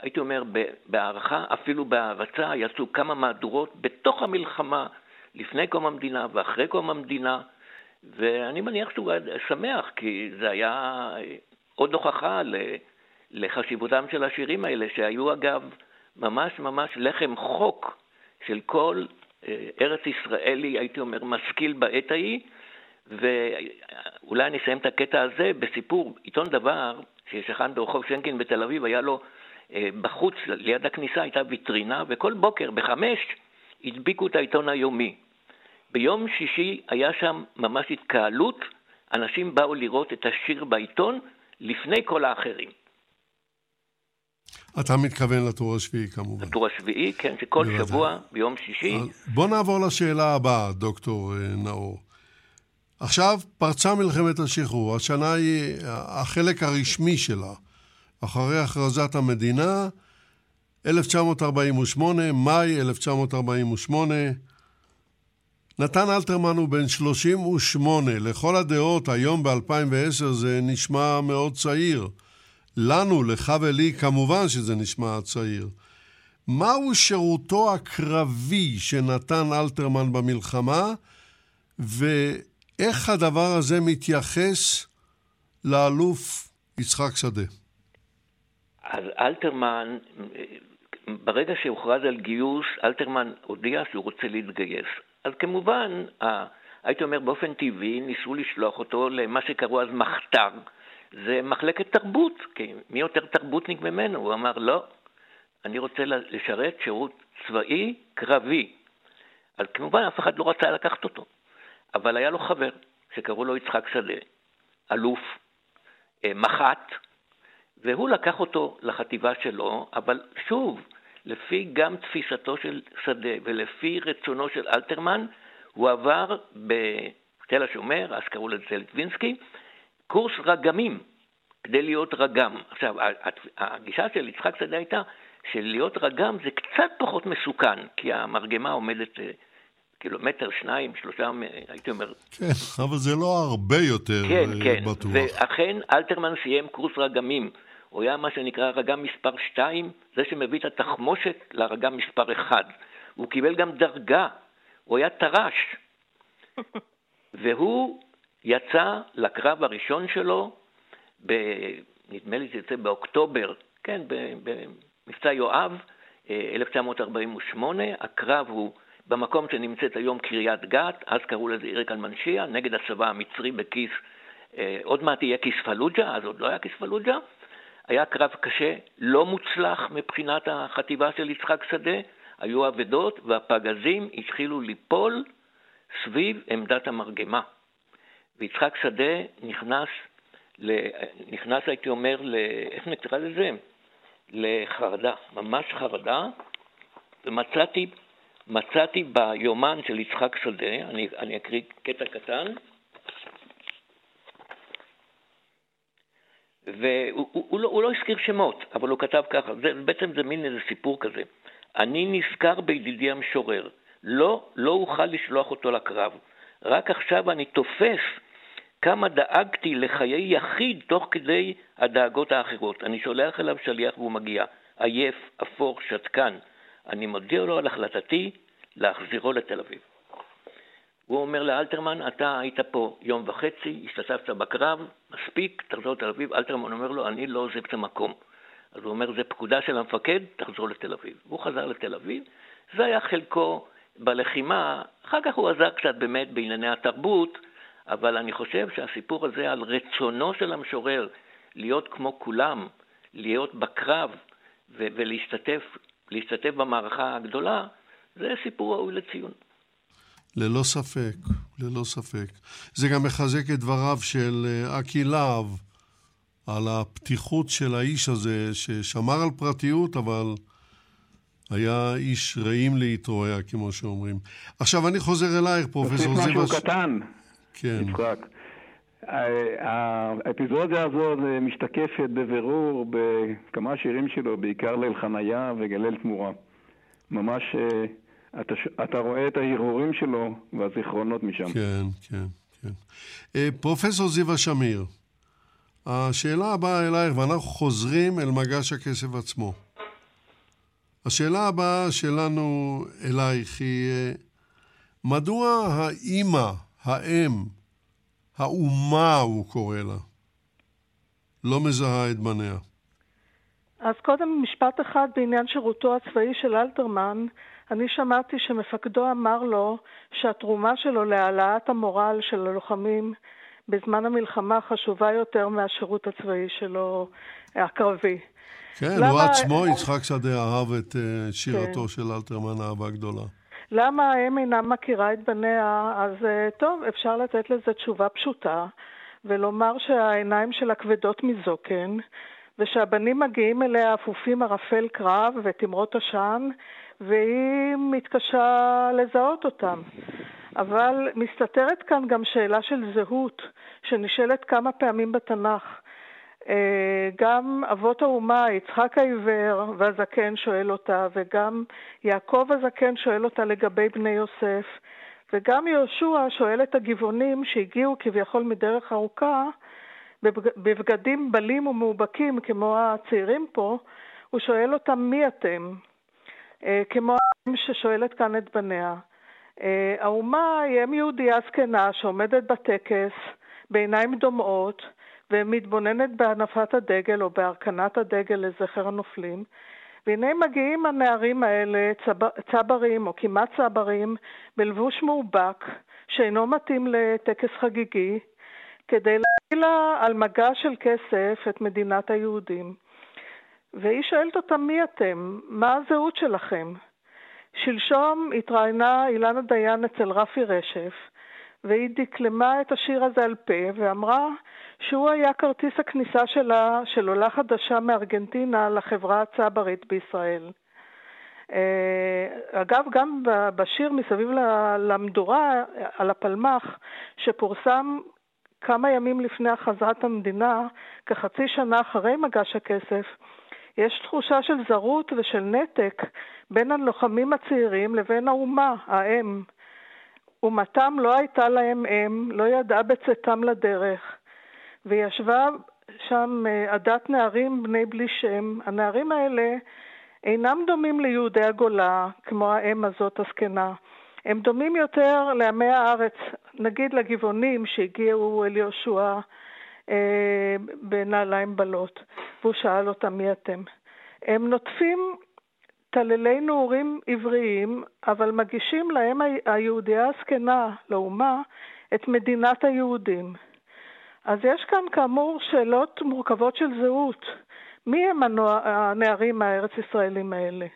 הייתי אומר, בהערכה, אפילו בהערצה, יצאו כמה מהדורות בתוך המלחמה, לפני קום המדינה ואחרי קום המדינה, ואני מניח שהוא שמח, כי זה היה עוד הוכחה לחשיבותם של השירים האלה, שהיו אגב ממש ממש לחם חוק של כל אה, ארץ ישראלי, הייתי אומר, משכיל בעת ההיא, ואולי אני אסיים את הקטע הזה בסיפור, עיתון דבר, ששכן ברחוב שנקין בתל אביב, היה לו אה, בחוץ, ליד הכניסה הייתה ויטרינה, וכל בוקר בחמש הדביקו את העיתון היומי. ביום שישי היה שם ממש התקהלות, אנשים באו לראות את השיר בעיתון לפני כל האחרים. אתה מתכוון לטור השביעי כמובן. לטור השביעי, כן, שכל בוודאי. שבוע ביום שישי. בוא נעבור לשאלה הבאה, דוקטור אה, נאור. עכשיו פרצה מלחמת השחרור, השנה היא החלק הרשמי שלה. אחרי הכרזת המדינה, 1948, מאי 1948, נתן אלתרמן הוא בן 38. לכל הדעות, היום ב-2010 זה נשמע מאוד צעיר. לנו, לך ולי, כמובן שזה נשמע צעיר. מהו שירותו הקרבי שנתן אלתרמן במלחמה, ואיך הדבר הזה מתייחס לאלוף יצחק שדה? אז אלתרמן, ברגע שהוכרז על גיוס, אלתרמן הודיע שהוא רוצה להתגייס. אז כמובן, הייתי אומר באופן טבעי, ניסו לשלוח אותו למה שקראו אז מחתר. זה מחלקת תרבות, כי מי יותר תרבותניק ממנו? הוא אמר, לא, אני רוצה לשרת שירות צבאי קרבי. אז כמובן אף אחד לא רצה לקחת אותו. אבל היה לו חבר שקראו לו יצחק שדה, אלוף, אה, מח"ט, והוא לקח אותו לחטיבה שלו, אבל שוב, לפי גם תפיסתו של שדה ולפי רצונו של אלתרמן, הוא עבר בתל השומר, אז קראו לזה לטווינסקי, קורס רגמים, כדי להיות רגם. עכשיו, הגישה של יצחק שדה הייתה שלהיות רגם זה קצת פחות מסוכן, כי המרגמה עומדת אה, קילומטר, שניים, שלושה, הייתי אומר... כן, אבל זה לא הרבה יותר כן, אה, כן. בטוח. ואכן, אלתרמן סיים קורס רגמים. הוא היה מה שנקרא רגם מספר 2, זה שמביא את התחמושת לרגם מספר 1. הוא קיבל גם דרגה, הוא היה טרש. <laughs> והוא יצא לקרב הראשון שלו, ב, נדמה לי שזה יוצא באוקטובר, כן, במבצע יואב, 1948. אה, הקרב הוא במקום שנמצאת היום קריית גת, אז קראו לזה עיר אל-מנשיה, נגד הצבא המצרי בכיס, אה, עוד מעט יהיה כיס פלוג'ה, אז עוד לא היה כיס פלוג'ה. היה קרב קשה, לא מוצלח מבחינת החטיבה של יצחק שדה, היו אבדות והפגזים התחילו ליפול סביב עמדת המרגמה. ויצחק שדה נכנס, נכנס הייתי אומר, ל... איך נקרא לזה? לחרדה, ממש חרדה, ומצאתי מצאתי ביומן של יצחק שדה, אני, אני אקריא קטע קטן, והוא הוא, הוא לא, הוא לא הזכיר שמות, אבל הוא כתב ככה, זה, בעצם זה מין איזה סיפור כזה. אני נזכר בידידי המשורר, לא, לא אוכל לשלוח אותו לקרב. רק עכשיו אני תופס כמה דאגתי לחיי יחיד תוך כדי הדאגות האחרות. אני שולח אליו שליח והוא מגיע, עייף, אפור, שתקן. אני מודיע לו על החלטתי להחזירו לתל אביב. הוא אומר לאלתרמן, אתה היית פה יום וחצי, השתתפת בקרב, מספיק, תחזור לתל אביב. אלתרמן אומר לו, אני לא עוזב את המקום. אז הוא אומר, זה פקודה של המפקד, תחזור לתל אביב. הוא חזר לתל אביב, זה היה חלקו בלחימה, אחר כך הוא עזר קצת באמת בענייני התרבות, אבל אני חושב שהסיפור הזה על רצונו של המשורר להיות כמו כולם, להיות בקרב ולהשתתף להשתתף במערכה הגדולה, זה סיפור ראוי לציון. ללא ספק, ללא ספק. זה גם מחזק את דבריו של אה, אקי להב על הפתיחות של האיש הזה, ששמר על פרטיות, אבל היה איש רעים להתרועע, כמו שאומרים. עכשיו אני חוזר אלייך, פרופסור זיווה... תוסיף משהו קטן, כן. יצחק. האפיזודיה הזאת משתקפת בבירור בכמה שירים שלו, בעיקר ליל חניה וגלל תמורה. ממש אה, אתה, אתה רואה את ההרהורים שלו והזיכרונות משם. כן, כן, כן. אה, פרופסור זיווה שמיר, השאלה הבאה אלייך, ואנחנו חוזרים אל מגש הכסף עצמו. השאלה הבאה שלנו אלייך היא, אה, מדוע האימא, האם, האומה, הוא קורא לה, לא מזהה את בניה? אז קודם משפט אחד בעניין שירותו הצבאי של אלתרמן. אני שמעתי שמפקדו אמר לו שהתרומה שלו להעלאת המורל של הלוחמים בזמן המלחמה חשובה יותר מהשירות הצבאי שלו, הקרבי. כן, למה... הוא עצמו, יצחק שדה, אהב את uh, שירתו כן. של אלתרמן אהבה גדולה. למה האם אינה מכירה את בניה? אז uh, טוב, אפשר לתת לזה תשובה פשוטה, ולומר שהעיניים שלה כבדות מזוקן, ושהבנים מגיעים אליה אפופים ערפל קרב ותמרות עשן, והיא מתקשה לזהות אותם. אבל מסתתרת כאן גם שאלה של זהות, שנשאלת כמה פעמים בתנ"ך. אה, גם אבות האומה, יצחק העיוור והזקן שואל אותה, וגם יעקב הזקן שואל אותה לגבי בני יוסף, וגם יהושע שואל את הגבעונים שהגיעו כביכול מדרך ארוכה, בבגדים בלים ומאובקים כמו הצעירים פה, הוא שואל אותם מי אתם? אה, כמו האם ששואלת כאן את בניה. אה, האומה היא אם יהודייה זקנה שעומדת בטקס בעיניים דומעות ומתבוננת בהנפת הדגל או בהרכנת הדגל לזכר הנופלים. והנה מגיעים הנערים האלה, צב... צברים או כמעט צברים, בלבוש מאובק, שאינו מתאים לטקס חגיגי, כדי להטיל על מגע של כסף את מדינת היהודים. והיא שואלת אותם מי אתם? מה הזהות שלכם? שלשום התראיינה אילנה דיין אצל רפי רשף, והיא דקלמה את השיר הזה על פה ואמרה שהוא היה כרטיס הכניסה שלה, של עולה חדשה מארגנטינה לחברה הצברית בישראל. אגב, גם בשיר מסביב למדורה על הפלמ"ח, שפורסם כמה ימים לפני הכרזת המדינה, כחצי שנה אחרי מגש הכסף, יש תחושה של זרות ושל נתק בין הלוחמים הצעירים לבין האומה, האם. אומתם לא הייתה להם אם, לא ידעה בצאתם לדרך, וישבה שם אה, עדת נערים בני בלי שם. הנערים האלה אינם דומים ליהודי הגולה, כמו האם הזאת הזקנה. הם דומים יותר לעמי הארץ, נגיד לגבעונים שהגיעו אל יהושע בנעליים בלות, והוא שאל אותם מי אתם. הם נוטפים טללי נעורים עבריים, אבל מגישים להם היהודייה הזקנה, לאומה, את מדינת היהודים. אז יש כאן כאמור שאלות מורכבות של זהות. מי הם הנערים הארץ-ישראלים האלה?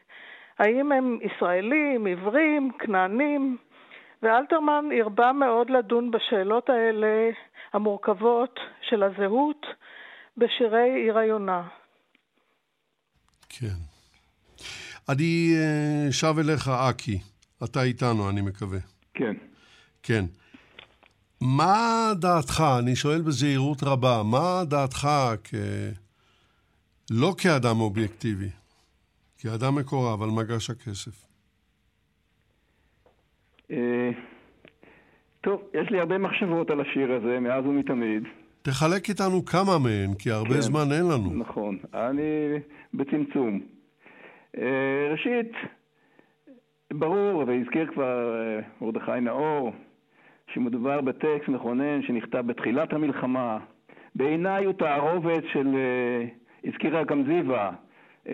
האם הם ישראלים, עברים, כנענים? ואלתרמן הרבה מאוד לדון בשאלות האלה, המורכבות של הזהות, בשירי עיר היונה. כן. אני אה, שב אליך, אקי. אתה איתנו, אני מקווה. כן. כן. מה דעתך, אני שואל בזהירות רבה, מה דעתך כ... לא כאדם אובייקטיבי, כאדם מקורב על מגש הכסף? טוב, יש לי הרבה מחשבות על השיר הזה, מאז ומתמיד. תחלק איתנו כמה מהן, כי הרבה כן, זמן אין לנו. נכון, אני בצמצום. אה, ראשית, ברור, והזכיר כבר אה, מרדכי נאור, שמדובר בטקסט מכונן שנכתב בתחילת המלחמה. בעיניי הוא תערובת של, אה, הזכירה גם זיווה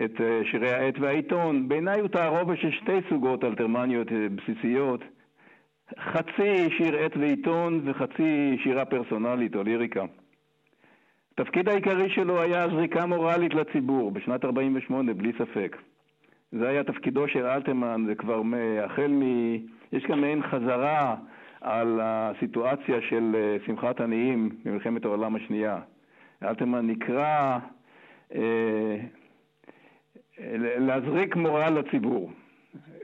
את שירי העת והעיתון, בעיניי הוא תערובת של שתי סוגות אלתרמניות בסיסיות, חצי שיר עת ועיתון וחצי שירה פרסונלית או ליריקה. התפקיד העיקרי שלו היה זריקה מורלית לציבור בשנת 48' בלי ספק. זה היה תפקידו של אלתרמן, זה כבר החל מ... יש כאן מעין חזרה על הסיטואציה של אה, שמחת עניים במלחמת העולם השנייה. אלתרמן נקרא אה, להזריק מורל לציבור.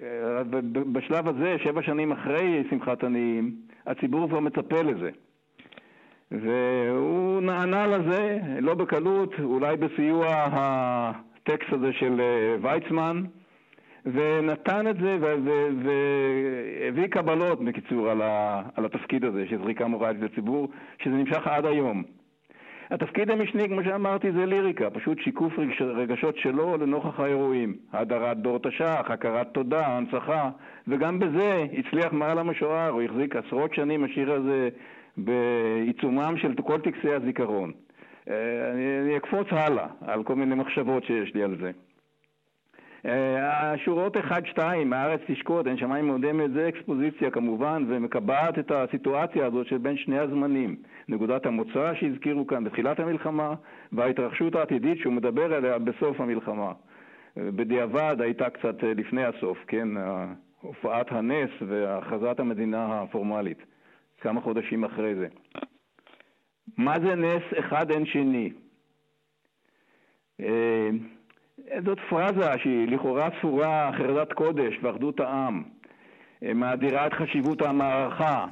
אה, בשלב הזה, שבע שנים אחרי שמחת עניים, הציבור כבר מצפה לזה. והוא נענה לזה, לא בקלות, אולי בסיוע הטקסט הזה של אה, ויצמן, ונתן את זה והביא קבלות, בקיצור, על, על התפקיד הזה של זריקה מורלית לציבור, שזה נמשך עד היום. התפקיד המשני, כמו שאמרתי, זה ליריקה, פשוט שיקוף רגשות שלו לנוכח האירועים. הדרת דור תש"ח, הכרת תודה, הנצחה, וגם בזה הצליח מעל המשוער, הוא החזיק עשרות שנים השיר הזה בעיצומם של כל טקסי הזיכרון. אה, אני, אקפוץ הלאה על כל מיני מחשבות שיש לי על זה. אה, השורות 1-2, הארץ תשקוט, אין שמיים מודמת, זה אקספוזיציה כמובן, ומקבעת את הסיטואציה הזאת של בין שני הזמנים. נקודת המוצא שהזכירו כאן בתחילת המלחמה, וההתרחשות העתידית שהוא מדבר עליה בסוף המלחמה. אה, בדיעבד הייתה קצת לפני הסוף, כן, הופעת הנס והכרזת המדינה הפורמלית. כמה חודשים אחרי זה. מה זה נס אחד אין שני? זאת פרזה שהיא לכאורה צורה חרדת קודש ואחדות העם, אה, מאדירה את חשיבות המערכה,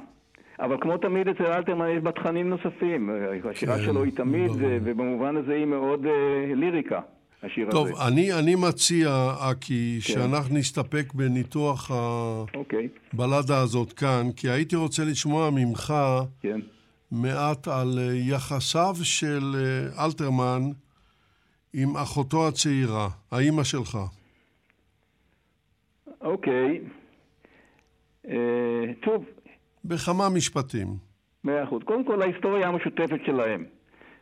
אבל כמו תמיד אצל אלתרמן יש בה תכנים נוספים, השירה כן, שלו היא תמיד, ובמובן הזה היא מאוד אה, ליריקה. השיר טוב, הזה. טוב, אני, אני מציע, אקי, כן. שאנחנו נסתפק בניתוח אוקיי. הבלדה הזאת כאן, כי הייתי רוצה לשמוע ממך כן. מעט על אה, יחסיו של אה, אלתרמן עם אחותו הצעירה, האימא שלך. אוקיי. אה, טוב. בכמה משפטים. מאה אחוז. קודם כל, ההיסטוריה המשותפת שלהם.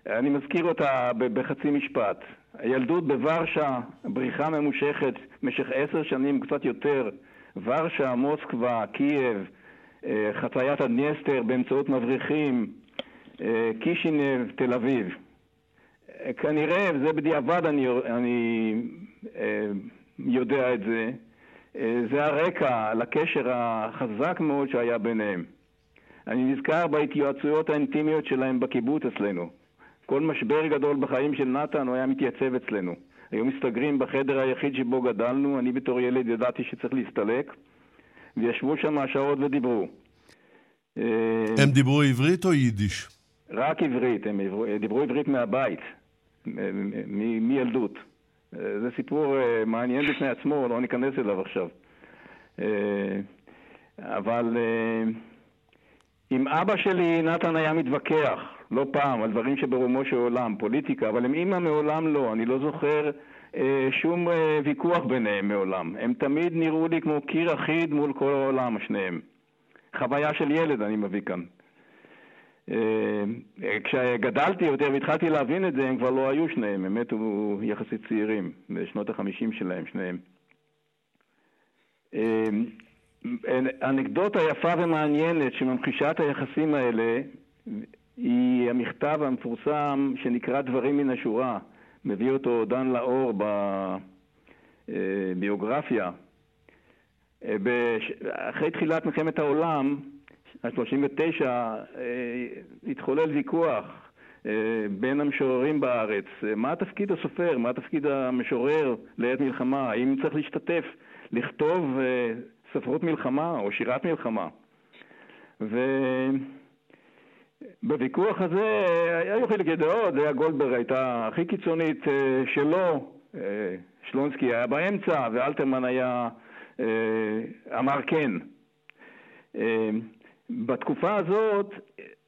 אני מזכיר אותה בחצי משפט. הילדות בוורשה, בריחה ממושכת במשך עשר שנים, קצת יותר, ורשה, מוסקבה, קייב, אה, חציית הדניאסטר באמצעות מבריחים, אה, קישינב, תל אביב. אה, כנראה, וזה בדיעבד אני, אני יודע את זה, זה הרקע לקשר החזק מאוד שהיה ביניהם. אני נזכר בהתייעצויות האינטימיות שלהם בקיבוץ אצלנו. כל משבר גדול בחיים של נתן הוא היה מתייצב אצלנו. היו מסתגרים בחדר היחיד שבו גדלנו, אני בתור ילד ידעתי שצריך להסתלק, וישבו שם שעות ודיברו. הם דיברו עברית או יידיש? רק עברית, הם דיברו עברית מהבית, מילדות. זה סיפור אה, מעניין בפני עצמו, לא ניכנס אליו עכשיו. אה, אבל אה, עם אבא שלי נתן היה מתווכח לא פעם על דברים שברומו של עולם, פוליטיקה, אבל עם אמא מעולם לא. אני לא זוכר שום ויכוח ביניהם מעולם. הם תמיד נראו לי כמו קיר אחיד מול כל העולם, שניהם. חוויה של ילד אני מביא כאן. אה, כשגדלתי יותר והתחלתי להבין את זה, הם כבר לא היו שניהם, הם מתו יחסית צעירים, בשנות החמישים שלהם, שניהם. אה, אנקדוטה יפה ומעניינת שממחישה את היחסים האלה היא המכתב המפורסם שנקרא דברים מן השורה. מביא אותו דן לאור בביוגרפיה. אה, אחרי תחילת מלחמת העולם, ה-39, אה, התחולל ויכוח אה, בין המשוררים בארץ. אה, מה תפקיד הסופר? מה תפקיד המשורר לעת מלחמה? האם צריך להשתתף, לכתוב ספרות מלחמה או שירת מלחמה? ובוויכוח הזה היו חילוקי דעות, לאה גולדברג הייתה הכי קיצונית שלו, שלונסקי היה באמצע ואלתרמן היה, אמר כן. בתקופה הזאת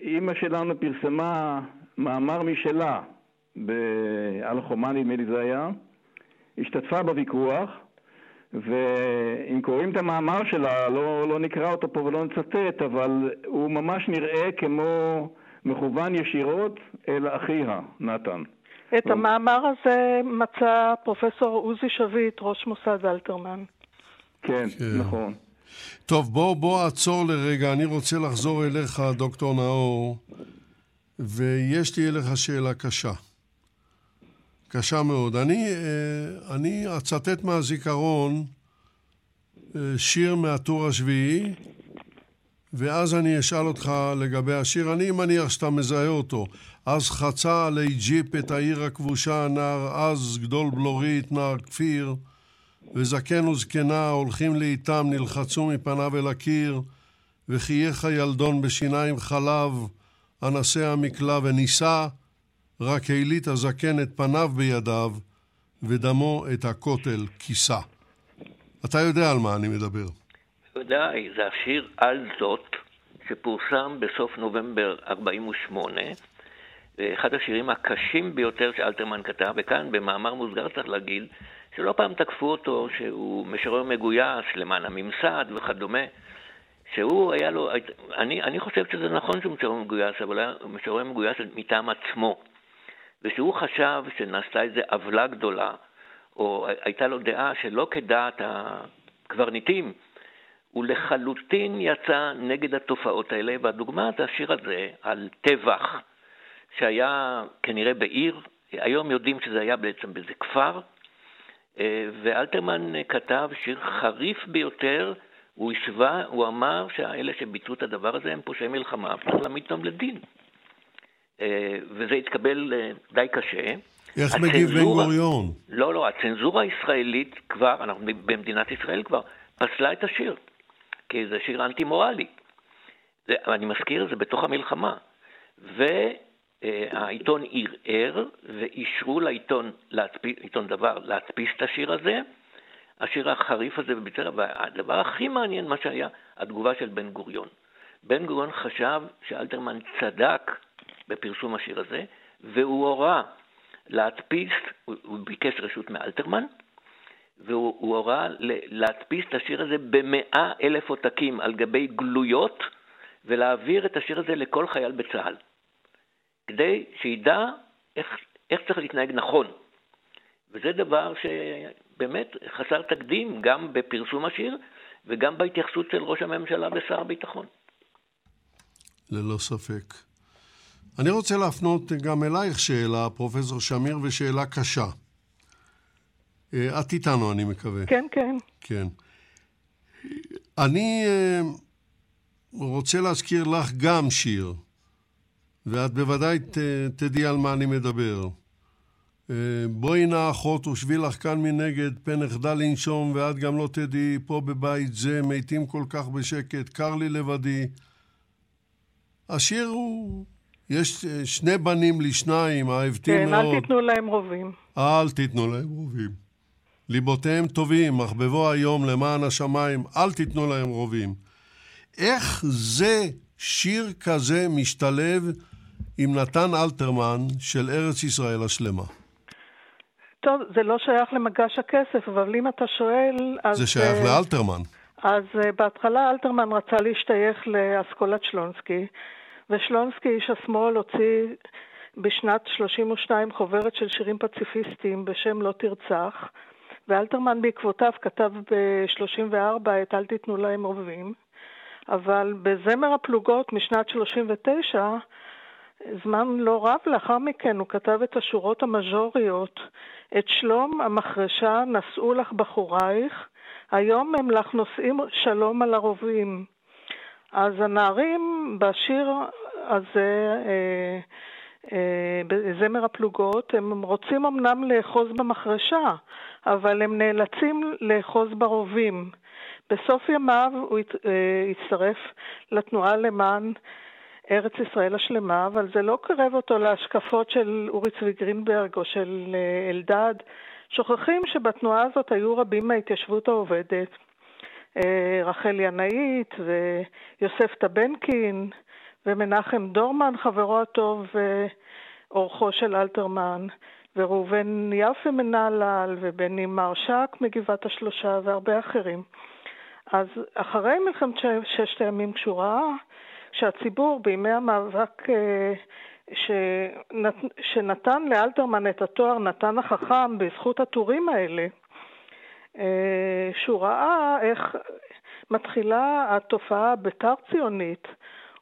אימא שלנו פרסמה מאמר משלה על חומה נדמה לי זה היה, השתתפה בוויכוח ואם קוראים את המאמר שלה, לא, לא נקרא אותו פה ולא נצטט, אבל הוא ממש נראה כמו מכוון ישירות אל אחיה, נתן. את המאמר הזה מצא פרופסור עוזי שביט, ראש מוסד אלתרמן. כן, כן. נכון. טוב, בוא, בוא עצור לרגע. אני רוצה לחזור אליך, דוקטור נאור, ויש לי אליך שאלה קשה. קשה מאוד. אני, אה, אני אצטט מהזיכרון אה, שיר מהטור השביעי, ואז אני אשאל אותך לגבי השיר. אני מניח שאתה מזהה אותו. אז חצה עלי ג'יפ את העיר הכבושה, נער עז, גדול בלורית, נער כפיר. וזקן וזקנה הולכים לאיתם נלחצו מפניו אל הקיר, וחייך הילדון בשיניים חלב, אנסה המקלע ונישא, רק העילית הזקן את פניו בידיו, ודמו את הכותל כיסה. אתה יודע על מה אני מדבר. בוודאי, זה השיר על זאת, שפורסם בסוף נובמבר 48, אחד השירים הקשים ביותר שאלתרמן כתב, וכאן במאמר מוסגר צריך להגיד שלא פעם תקפו אותו שהוא משורר מגויס למען הממסד וכדומה, שהוא היה לו, אני, אני חושב שזה נכון שהוא משורר מגויס, אבל היה משורר מגויס מטעם עצמו, ושהוא חשב שנעשתה איזו עוולה גדולה, או הייתה לו דעה שלא כדעת הקברניטים, הוא לחלוטין יצא נגד התופעות האלה, והדוגמה זה השיר הזה על טבח שהיה כנראה בעיר, היום יודעים שזה היה בעצם באיזה כפר, ואלתרמן אה, כתב שיר חריף ביותר, הוא השווה, הוא אמר שהאלה שביצעו את הדבר הזה הם פושעי מלחמה, צריך להעמיד אותם לדין. אה, וזה התקבל די קשה. איך מגיב בן גוריון? לא, לא, הצנזורה הישראלית כבר, אנחנו במדינת ישראל כבר, פסלה את השיר, כי זה שיר אנטי-מורלי. אני מזכיר, זה בתוך המלחמה. ו... העיתון ערער ואישרו לעיתון, להדפיס, עיתון דבר, להדפיס את השיר הזה, השיר החריף הזה וביצר, והדבר הכי מעניין מה שהיה, התגובה של בן גוריון. בן גוריון חשב שאלתרמן צדק בפרסום השיר הזה, והוא הורה להדפיס, הוא ביקש רשות מאלתרמן, והוא הורה להדפיס את השיר הזה במאה אלף עותקים על גבי גלויות, ולהעביר את השיר הזה לכל חייל בצה"ל. כדי שידע איך, איך צריך להתנהג נכון. וזה דבר שבאמת חסר תקדים גם בפרסום השיר וגם בהתייחסות של ראש הממשלה ושר הביטחון. ללא ספק. אני רוצה להפנות גם אלייך שאלה, פרופסור שמיר, ושאלה קשה. אה, את איתנו, אני מקווה. כן, כן. כן. אני אה, רוצה להזכיר לך גם שיר ואת בוודאי ת, תדעי על מה אני מדבר. אה, בואי נא אחות ושבי לך כאן מנגד, פן אחדל לנשום ואת גם לא תדעי, פה בבית זה מתים כל כך בשקט, קר לי לבדי. השיר הוא, יש אה, שני בנים לשניים, אהבתי כן, מאוד. אל תיתנו להם רובים. אל תיתנו להם רובים. ליבותיהם טובים, אך בבוא היום למען השמיים, אל תיתנו להם רובים. איך זה שיר כזה משתלב עם נתן אלתרמן של ארץ ישראל השלמה? טוב, זה לא שייך למגש הכסף, אבל אם אתה שואל... אז, זה שייך אה, לאלתרמן. אז uh, בהתחלה אלתרמן רצה להשתייך לאסכולת שלונסקי, ושלונסקי, איש השמאל, הוציא בשנת 32 חוברת של שירים פציפיסטיים בשם לא תרצח, ואלתרמן בעקבותיו כתב ב-34 את אל תיתנו להם רובים, אבל בזמר הפלוגות משנת 39, זמן לא רב לאחר מכן הוא כתב את השורות המז'וריות, את שלום המחרשה נשאו לך בחורייך, היום הם לך נושאים שלום על הרובים. אז הנערים בשיר הזה, אה, אה, בזמר הפלוגות, הם רוצים אמנם לאחוז במחרשה, אבל הם נאלצים לאחוז ברובים. בסוף ימיו הוא אה, הצטרף לתנועה למען ארץ ישראל השלמה, אבל זה לא קרב אותו להשקפות של אורי צבי גרינברג או של אלדד. שוכחים שבתנועה הזאת היו רבים מההתיישבות העובדת. אה, רחל ינאית ויוסף טבנקין ומנחם דורמן, חברו הטוב ואורחו של אלתרמן, וראובן יפה מנהלל ובני מרשק מגבעת השלושה והרבה אחרים. אז אחרי מלחמת ששת הימים קשורה, כשהציבור בימי המאבק אה, שנת, שנתן לאלתרמן את התואר נתן החכם בזכות הטורים האלה, אה, שהוא ראה איך מתחילה התופעה הבית"ר ציונית,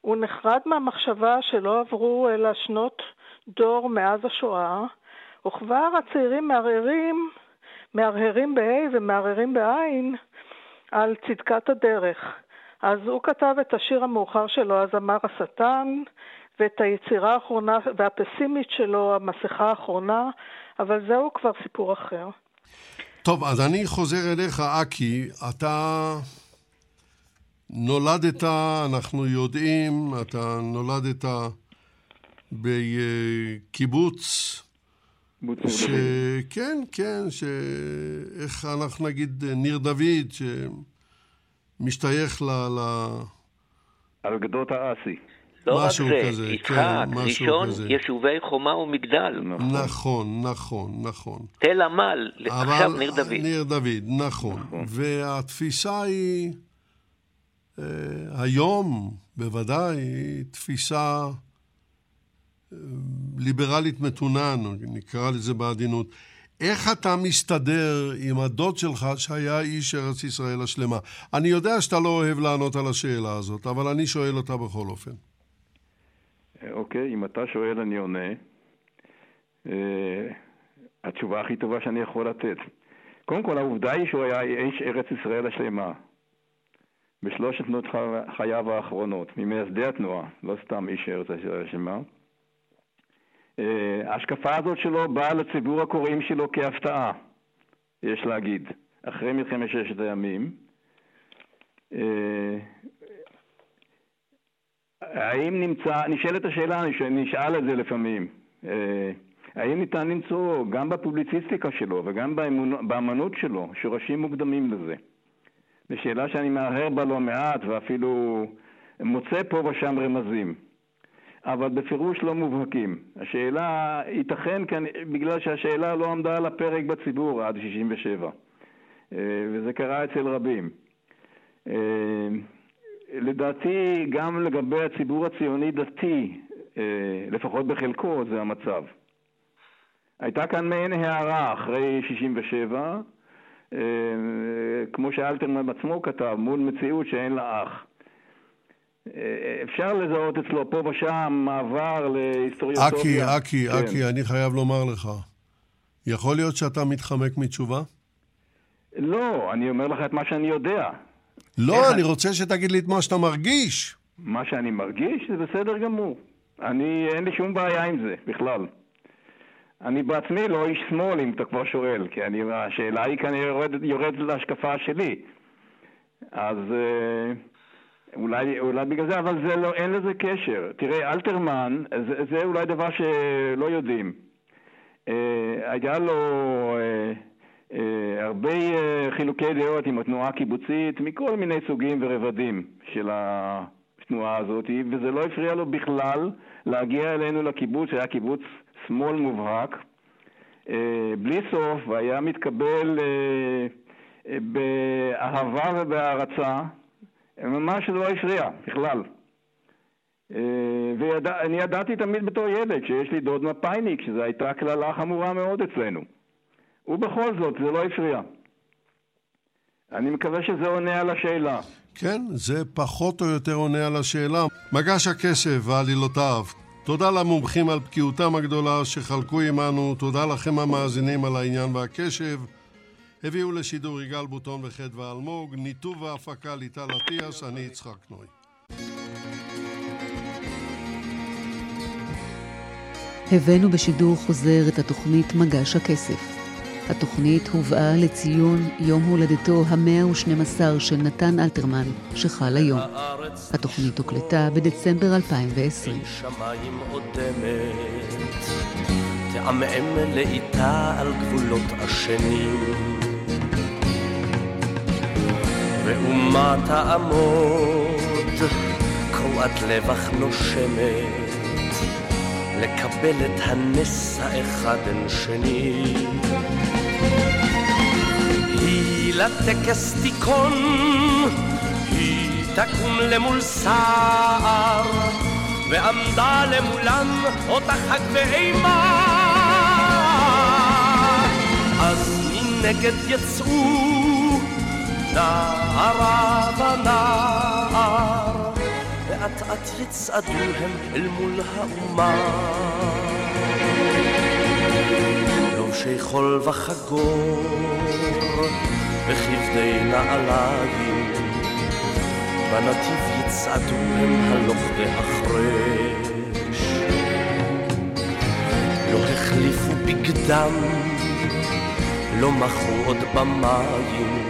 הוא נחרד מהמחשבה שלא עברו אלא שנות דור מאז השואה, וכבר הצעירים מערערים, מהרהרים בה' ומערערים בעין על צדקת הדרך. אז הוא כתב את השיר המאוחר שלו, אז אמר השטן, ואת היצירה האחרונה והפסימית שלו, המסכה האחרונה, אבל זהו כבר סיפור אחר. טוב, אז אני חוזר אליך, אקי. אתה נולדת, אנחנו יודעים, אתה נולדת בקיבוץ. ש... כן, כן, ש... איך אנחנו נגיד, ניר דוד, שמשתייך ל... ל... על גדות האסי. לא רק זה, כזה, יצחק, כן, ראשון, כזה. יישובי חומה ומגדל. נכון, נכון, נכון. נכון. תל עמל, עכשיו ניר דוד. ניר דוד, נכון. נכון. והתפיסה היא, אה, היום, בוודאי, היא תפיסה אה, ליברלית מתונה, נקרא לזה בעדינות. איך אתה מסתדר עם הדוד שלך שהיה איש ארץ ישראל השלמה? אני יודע שאתה לא אוהב לענות על השאלה הזאת, אבל אני שואל אותה בכל אופן. אוקיי, אם אתה שואל אני עונה. אה, התשובה הכי טובה שאני יכול לתת. קודם כל, העובדה היא שהוא היה איש ארץ ישראל השלמה. בשלושת שנות חייו האחרונות, ממייסדי התנועה, לא סתם איש ארץ ישראל השלמה. אה, ההשקפה הזאת שלו באה לציבור הקוראים שלו כהפתעה, יש להגיד, אחרי מלחמת ששת הימים. אה, האם נמצא, נשאלת השאלה, נשאל את זה לפעמים, אה, האם ניתן למצוא גם בפובליציסטיקה שלו וגם באמנות שלו שורשים מוקדמים לזה? זו שאלה שאני מהרהר בה לא מעט ואפילו מוצא פה ושם רמזים, אבל בפירוש לא מובהקים. השאלה ייתכן כאן בגלל שהשאלה לא עמדה על הפרק בציבור עד 67, אה, וזה קרה אצל רבים. אה, לדעתי גם לגבי הציבור הציוני-דתי, אה, לפחות בחלקו, זה המצב. הייתה כאן מעין הערה אחרי 67, אה, כמו שאלתרמן עצמו כתב, מול מציאות שאין לה אח. אה, אפשר לזהות אצלו פה ושם מעבר להיסטוריוסופיה. אקי, אקי, כן. אקי, אני חייב לומר לך, יכול להיות שאתה מתחמק מתשובה? לא, אני אומר לך את מה שאני יודע. לא, אני רוצה שתגיד לי את מה שאתה מרגיש. מה שאני מרגיש זה בסדר גמור. אני, אין לי שום בעיה עם זה בכלל. אני בעצמי לא איש שמאל, אם אתה כבר שואל, כי אני, השאלה היא כנראה יורדת, יורדת להשקפה שלי. אז אה, אולי, אולי בגלל זה, אבל זה לא, אין לזה קשר. תראה, אלתרמן, זה, זה אולי דבר שלא יודעים. אה, היה לו אה, אה, הרבה אה, חילוקי דעות עם התנועה הקיבוצית מכל מיני סוגים ורבדים של התנועה הזאת, וזה לא הפריע לו בכלל להגיע אלינו לקיבוץ, שהיה קיבוץ שמאל מובהק, אה, בלי סוף, והיה מתקבל אה, אה, באהבה ובהערצה, ממש לא הפריע בכלל. ואני ידעתי תמיד בתור ילד שיש לי דוד מפאיניק, שזו הייתה קללה חמורה מאוד אצלנו. ובכל זאת, זה לא הפריע. אני מקווה שזה עונה על השאלה. כן, זה פחות או יותר עונה על השאלה. מגש הכסף ועלילותיו, תודה למומחים על בקיאותם הגדולה שחלקו עמנו, תודה לכם המאזינים על העניין והקשב. הביאו לשידור יגאל בוטון וחדווה אלמוג, ניתוב והפקה ליטל אטיאס, אני יצחק נוי. הבאנו בשידור חוזר את התוכנית מגש הכסף. התוכנית הובאה לציון יום הולדתו המאה ושנים עשר של נתן אלתרמן, שחל היום. התוכנית הוקלטה בדצמבר 2020. תעמעם לאיטה על גבולות השנים. ואומה תעמוד, קרועת לבך נושמת, לקבל את הנס האחד אין שני. היא לטקס תיכון, היא תקום למול סער, ועמדה למולם אותה חג ואימה. אז מנגד יצאו נערה ונער, ואט אט יצעדו הם אל מול האומה. לובשי חול וחגור, וכבדי נעליים, בנתיב יצעדו הם הלוך והחרש. לא החליפו בגדם, לא מחו עוד במים,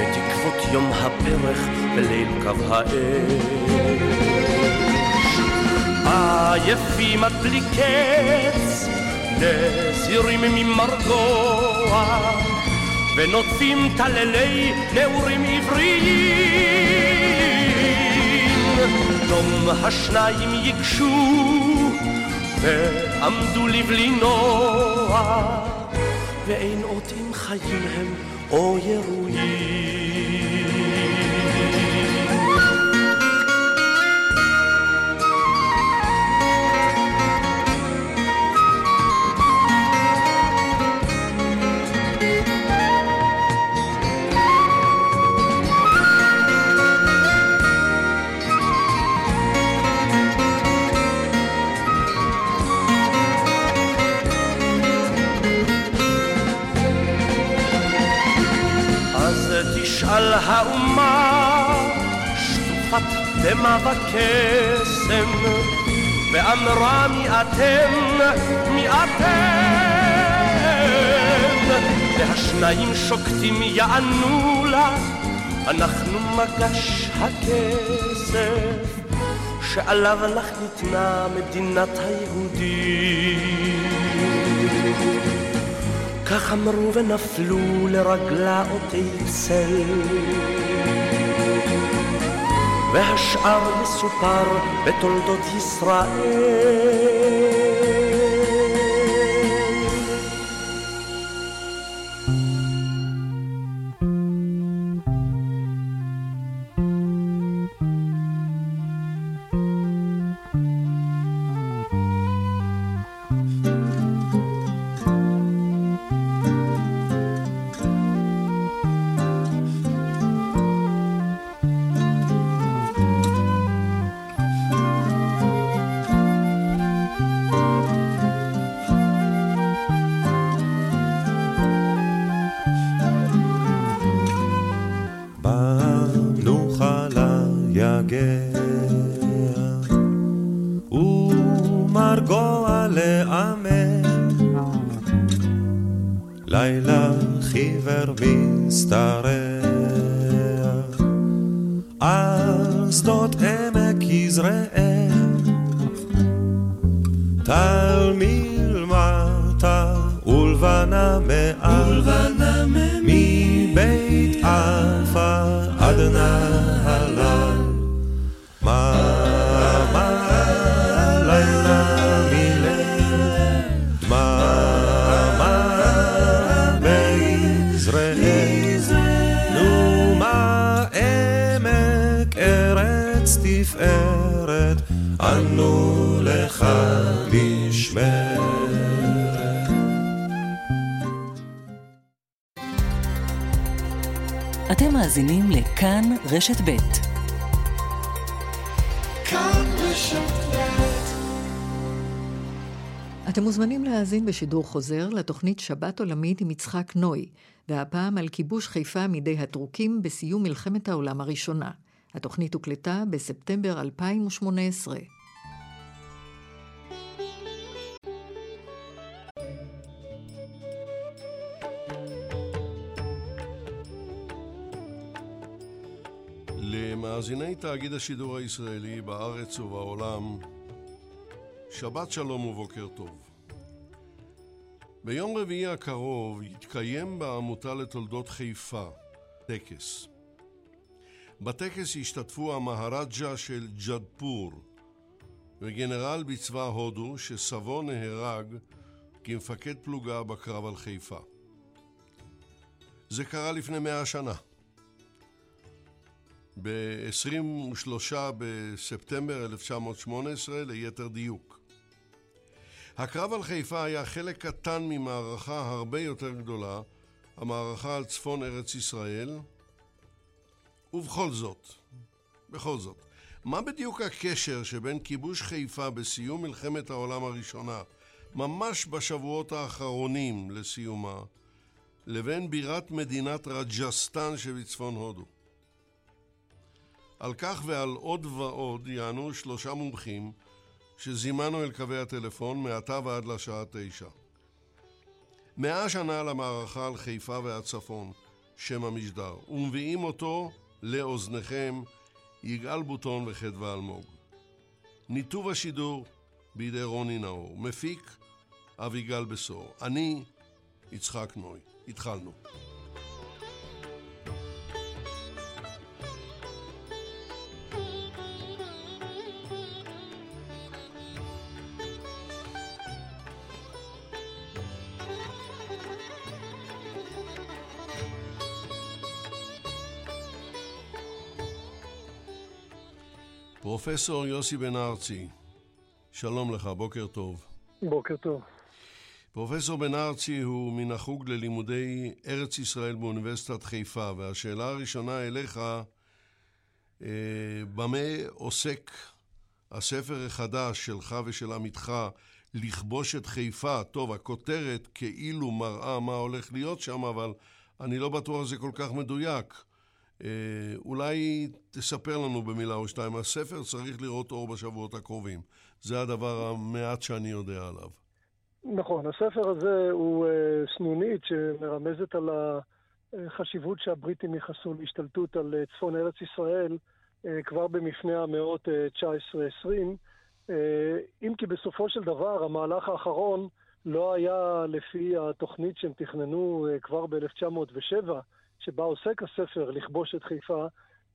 בתקוות יום הפרך וליל קו האש. עייפים עד בלי קץ, נזירים ממרגוע, ונוטפים טללי נעורים עבריים. דום השניים ייגשו, ועמדו לבלי נוע, ואין עוד אם חיים הם או ירויים. על דמע וקסם ואמרה מי אתם, מי אתם והשניים שוקטים יענו לה אנחנו מגש הכסף שעליו לך ניתנה מדינת היהודים כך אמרו ונפלו לרגלה אותי צל. והשאר יסופר בתולדות ישראל. מאזינים לכאן רשת ב'. כאן רשת אתם מוזמנים להאזין בשידור חוזר לתוכנית שבת עולמית עם יצחק נוי, והפעם על כיבוש חיפה מידי הטורקים בסיום מלחמת העולם הראשונה. התוכנית הוקלטה בספטמבר 2018. למאזיני תאגיד השידור הישראלי בארץ ובעולם, שבת שלום ובוקר טוב. ביום רביעי הקרוב יתקיים בעמותה לתולדות חיפה טקס. בטקס השתתפו המהרג'ה של ג'דפור וגנרל בצבא הודו שסבו נהרג כמפקד פלוגה בקרב על חיפה. זה קרה לפני מאה שנה. ב-23 בספטמבר 1918 ליתר דיוק. הקרב על חיפה היה חלק קטן ממערכה הרבה יותר גדולה, המערכה על צפון ארץ ישראל, ובכל זאת, בכל זאת, מה בדיוק הקשר שבין כיבוש חיפה בסיום מלחמת העולם הראשונה, ממש בשבועות האחרונים לסיומה, לבין בירת מדינת רג'סטן שבצפון הודו? על כך ועל עוד ועוד יענו שלושה מומחים שזימנו אל קווי הטלפון מעתה ועד לשעה תשע. מאה שנה למערכה על חיפה והצפון, שם המשדר, ומביאים אותו לאוזניכם יגאל בוטון וחדווה אלמוג. ניתוב השידור בידי רוני נאור, מפיק אביגל בשור, אני יצחק נוי. התחלנו. פרופסור יוסי בן ארצי, שלום לך, בוקר טוב. בוקר טוב. פרופסור בן ארצי הוא מן החוג ללימודי ארץ ישראל באוניברסיטת חיפה, והשאלה הראשונה אליך, אה, במה עוסק הספר החדש שלך ושל עמיתך, לכבוש את חיפה? טוב, הכותרת כאילו מראה מה הולך להיות שם, אבל אני לא בטוח שזה כל כך מדויק. אה, אולי תספר לנו במילה או שתיים, הספר צריך לראות אור בשבועות הקרובים. זה הדבר המעט שאני יודע עליו. נכון, הספר הזה הוא uh, סנונית שמרמזת על החשיבות שהבריטים ייחסו להשתלטות על uh, צפון ארץ ישראל uh, כבר במפנה המאות uh, 19-20, uh, אם כי בסופו של דבר המהלך האחרון לא היה לפי התוכנית שהם תכננו uh, כבר ב-1907, שבה עוסק הספר לכבוש את חיפה,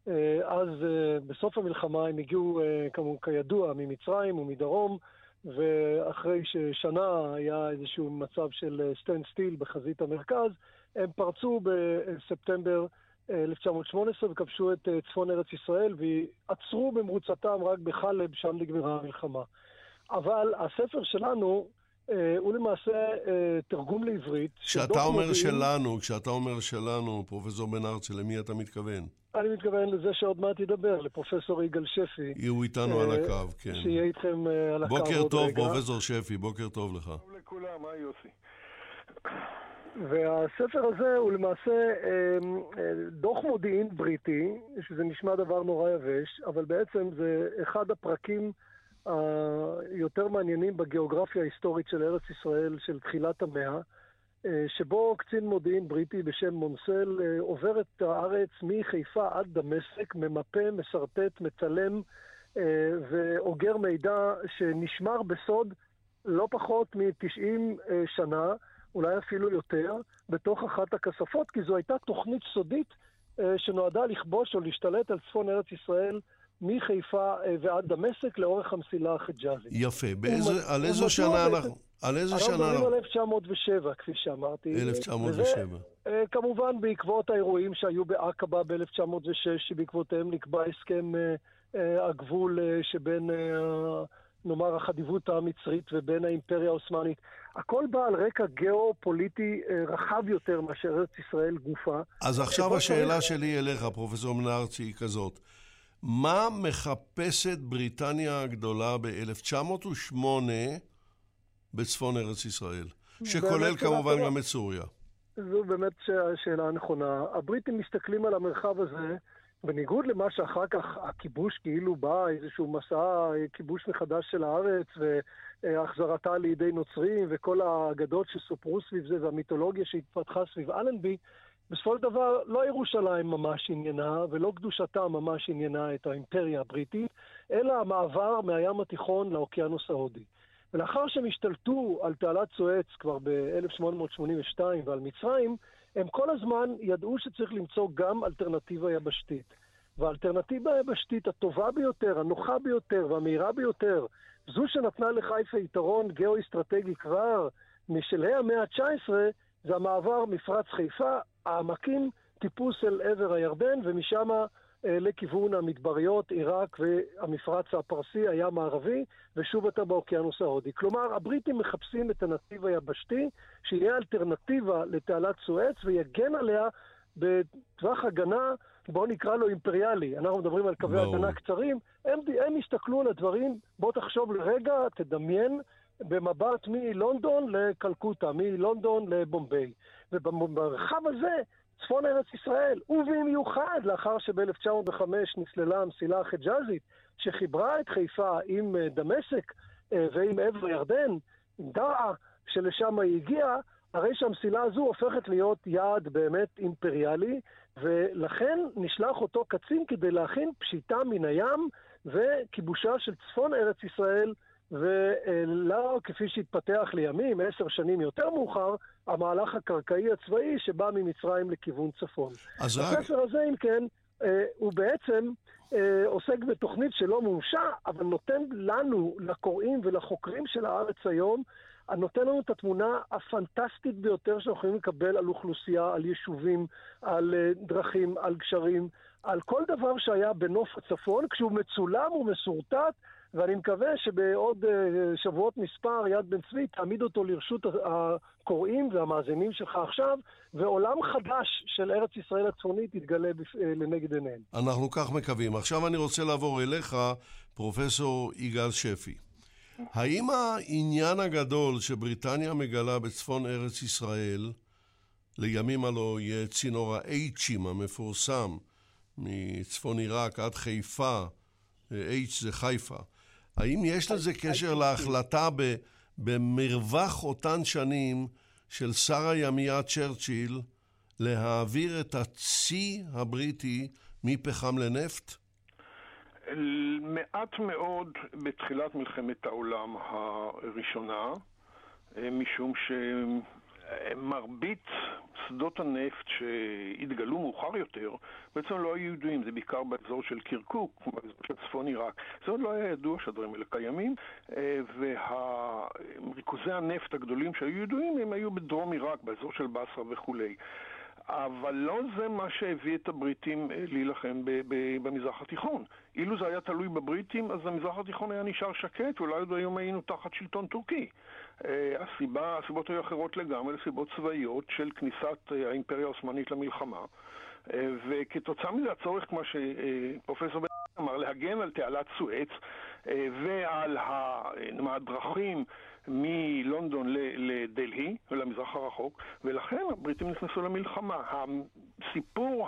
אה, אז אה, בסוף המלחמה הם הגיעו, אה, כידוע, ממצרים ומדרום, ואחרי ששנה היה איזשהו מצב של standstill בחזית המרכז, הם פרצו בספטמבר 1918 וכבשו את צפון ארץ ישראל ועצרו במרוצתם רק בחלב, שם נגמרה המלחמה. אבל הספר שלנו הוא למעשה אה, תרגום לעברית. כשאתה אומר מודיעין, שלנו, כשאתה אומר שלנו, פרופסור בן ארצי, למי אתה מתכוון? אני מתכוון לזה שעוד מעט ידבר, לפרופסור יגאל שפי. הוא איתנו על אה, הקו, כן. שיהיה איתכם על הקו בוקר טוב, רגע. פרופסור שפי, בוקר טוב לך. טוב לכולם, היי יוסי. והספר הזה הוא למעשה דוח מודיעין בריטי, שזה נשמע דבר נורא יבש, אבל בעצם זה אחד הפרקים היותר מעניינים בגיאוגרפיה ההיסטורית של ארץ ישראל של תחילת המאה. שבו קצין מודיעין בריטי בשם מונסל עובר את הארץ מחיפה עד דמשק, ממפה, משרטט, מצלם ואוגר מידע שנשמר בסוד לא פחות מ-90 שנה, אולי אפילו יותר, בתוך אחת הכספות, כי זו הייתה תוכנית סודית שנועדה לכבוש או להשתלט על צפון ארץ ישראל מחיפה ועד דמשק לאורך המסילה החיג'אזית. יפה. באיזה, על איזו שנה אנחנו... על איזה שנה אנחנו? אנחנו מדברים על 1907, כפי שאמרתי. 1907. וזה, כמובן בעקבות האירועים שהיו בעקבה ב-1906, שבעקבותיהם נקבע הסכם הגבול שבין... נאמר, החדיבות המצרית ובין האימפריה העות'מאנית. הכל בא על רקע גיאו-פוליטי רחב יותר מאשר ארץ ישראל גופה. אז עכשיו השאלה שלי אליך, פרופסור מנארצי, היא כזאת. מה מחפשת בריטניה הגדולה ב-1908 בצפון ארץ ישראל? שכולל כמובן גם את סוריה. זו באמת שאלה נכונה. הבריטים מסתכלים על המרחב הזה בניגוד למה שאחר כך הכיבוש כאילו בא, איזשהו מסע כיבוש מחדש של הארץ והחזרתה לידי נוצרים וכל האגדות שסופרו סביב זה והמיתולוגיה שהתפתחה סביב אלנבי, בסופו של דבר לא ירושלים ממש עניינה ולא קדושתה ממש עניינה את האימפריה הבריטית, אלא המעבר מהים התיכון לאוקיינוס ההודי. ולאחר שהם השתלטו על תעלת סואץ כבר ב-1882 ועל מצרים, הם כל הזמן ידעו שצריך למצוא גם אלטרנטיבה יבשתית. והאלטרנטיבה היבשתית הטובה ביותר, הנוחה ביותר והמהירה ביותר, זו שנתנה לחיפה יתרון גיאו-אסטרטגי כבר משלהי המאה ה-19, זה המעבר מפרץ חיפה, העמקים, טיפוס אל עבר הירדן, ומשם לכיוון המדבריות, עיראק והמפרץ הפרסי, הים הערבי, ושוב אתה באוקיינוס ההודי. כלומר, הבריטים מחפשים את הנתיב היבשתי, שיהיה אלטרנטיבה לתעלת סואץ ויגן עליה בטווח הגנה, בואו נקרא לו אימפריאלי. אנחנו מדברים על קווי הגנה קצרים. הם, הם הסתכלו על הדברים, בוא תחשוב לרגע, תדמיין, במבט מלונדון לקלקוטה, מלונדון לבומביי. ובמרחב הזה צפון ארץ ישראל, ובמיוחד לאחר שב-1905 נסללה המסילה החיג'אזית, שחיברה את חיפה עם דמשק ועם עבר הירדן, עם דרעה, שלשם היא הגיעה, הרי שהמסילה הזו הופכת להיות יעד באמת אימפריאלי, ולכן נשלח אותו קצין כדי להכין פשיטה מן הים וכיבושה של צפון ארץ ישראל ולא כפי שהתפתח לימים, עשר שנים יותר מאוחר, המהלך הקרקעי הצבאי שבא ממצרים לכיוון צפון. אז רק... הספר הזה, אם כן, אה, הוא בעצם אה, עוסק בתוכנית שלא מומשה, אבל נותן לנו, לקוראים ולחוקרים של הארץ היום, נותן לנו את התמונה הפנטסטית ביותר שאנחנו יכולים לקבל על אוכלוסייה, על יישובים, על אה, דרכים, על גשרים, על כל דבר שהיה בנוף הצפון, כשהוא מצולם ומסורטט. ואני מקווה שבעוד שבועות מספר יד בן צבי תעמיד אותו לרשות הקוראים והמאזינים שלך עכשיו, ועולם חדש של ארץ ישראל הצפונית יתגלה לנגד עיניהם. אנחנו כך מקווים. עכשיו אני רוצה לעבור אליך, פרופסור יגאל שפי. האם העניין הגדול שבריטניה מגלה בצפון ארץ ישראל, לימים הלא יהיה צינור האייצ'ים המפורסם, מצפון עיראק עד חיפה, H זה חיפה, האם יש לזה קשר להחלטה ב, במרווח אותן שנים של שר הימייה צ'רצ'יל להעביר את הצי הבריטי מפחם לנפט? מעט מאוד בתחילת מלחמת העולם הראשונה, משום ש... מרבית שדות הנפט שהתגלו מאוחר יותר בעצם לא היו ידועים, זה בעיקר באזור של קירקוק, באזור של צפון עיראק. זה עוד לא היה ידוע שהדברים האלה קיימים, וריכוזי הנפט הגדולים שהיו ידועים הם היו בדרום עיראק, באזור של באסרה וכולי. אבל לא זה מה שהביא את הבריטים אה, להילחם במזרח התיכון. אילו זה היה תלוי בבריטים, אז המזרח התיכון היה נשאר שקט, ואולי עוד היום היינו תחת שלטון טורקי. אה, הסיבה, הסיבות היו אחרות לגמרי, סיבות צבאיות של כניסת אה, האימפריה העות'מאנית למלחמה. וכתוצאה מזה הצורך, כמו שפרופסור בן אמר, להגן על תעלת סואץ ועל הדרכים מלונדון לדלהי, למזרח הרחוק, ולכן הבריטים נכנסו למלחמה. הסיפור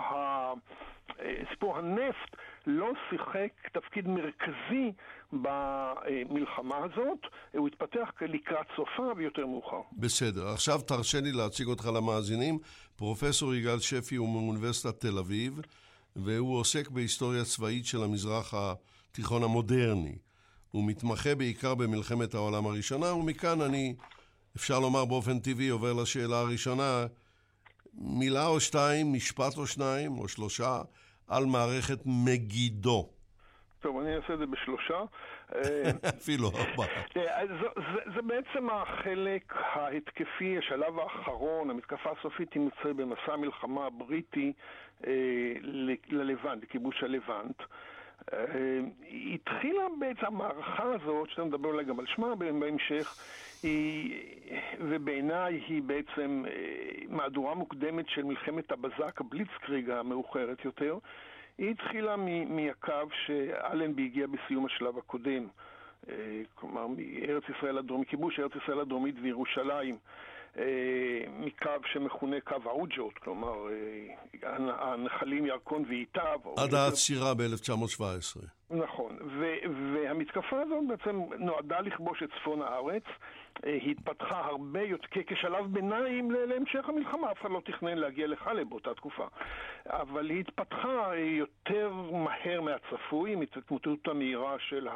סיפור הנפט לא שיחק תפקיד מרכזי במלחמה הזאת, הוא התפתח לקראת סופה ויותר מאוחר. בסדר, עכשיו תרשה לי להציג אותך למאזינים. פרופסור יגאל שפי הוא מאוניברסיטת תל אביב, והוא עוסק בהיסטוריה צבאית של המזרח התיכון המודרני. הוא מתמחה בעיקר במלחמת העולם הראשונה, ומכאן אני, אפשר לומר באופן טבעי, עובר לשאלה הראשונה. מילה או שתיים, משפט או שניים או שלושה, על מערכת מגידו. טוב, אני אעשה את זה בשלושה. <laughs> אפילו ארבעה. זה, זה בעצם החלק ההתקפי, השלב האחרון, המתקפה הסופית תמצא במסע המלחמה הבריטי אה, ללבנט, לכיבוש הלבנט. אה, התחילה בעצם המערכה הזאת, שאתה מדבר אולי גם על שמה בהמשך, היא, ובעיניי היא בעצם אה, מהדורה מוקדמת של מלחמת הבזק, הבליצקריג המאוחרת יותר. היא התחילה מהקו שאלנבי הגיע בסיום השלב הקודם. אה, כלומר, מארץ ישראל הדרומית, מכיבוש ארץ ישראל הדרומית וירושלים. אה, מקו שמכונה קו העוג'ות, כלומר אה, הנחלים ירקון ואיתיו. עד העצירה ב-1917. נכון, והמתקפה הזאת בעצם נועדה לכבוש את צפון הארץ. אה, התפתחה הרבה יותר, כשלב ביניים להמשך המלחמה, אף אחד לא תכנן להגיע לחלב באותה תקופה. אבל היא התפתחה יותר מהר מהצפוי, עם התמוטטות המהירה של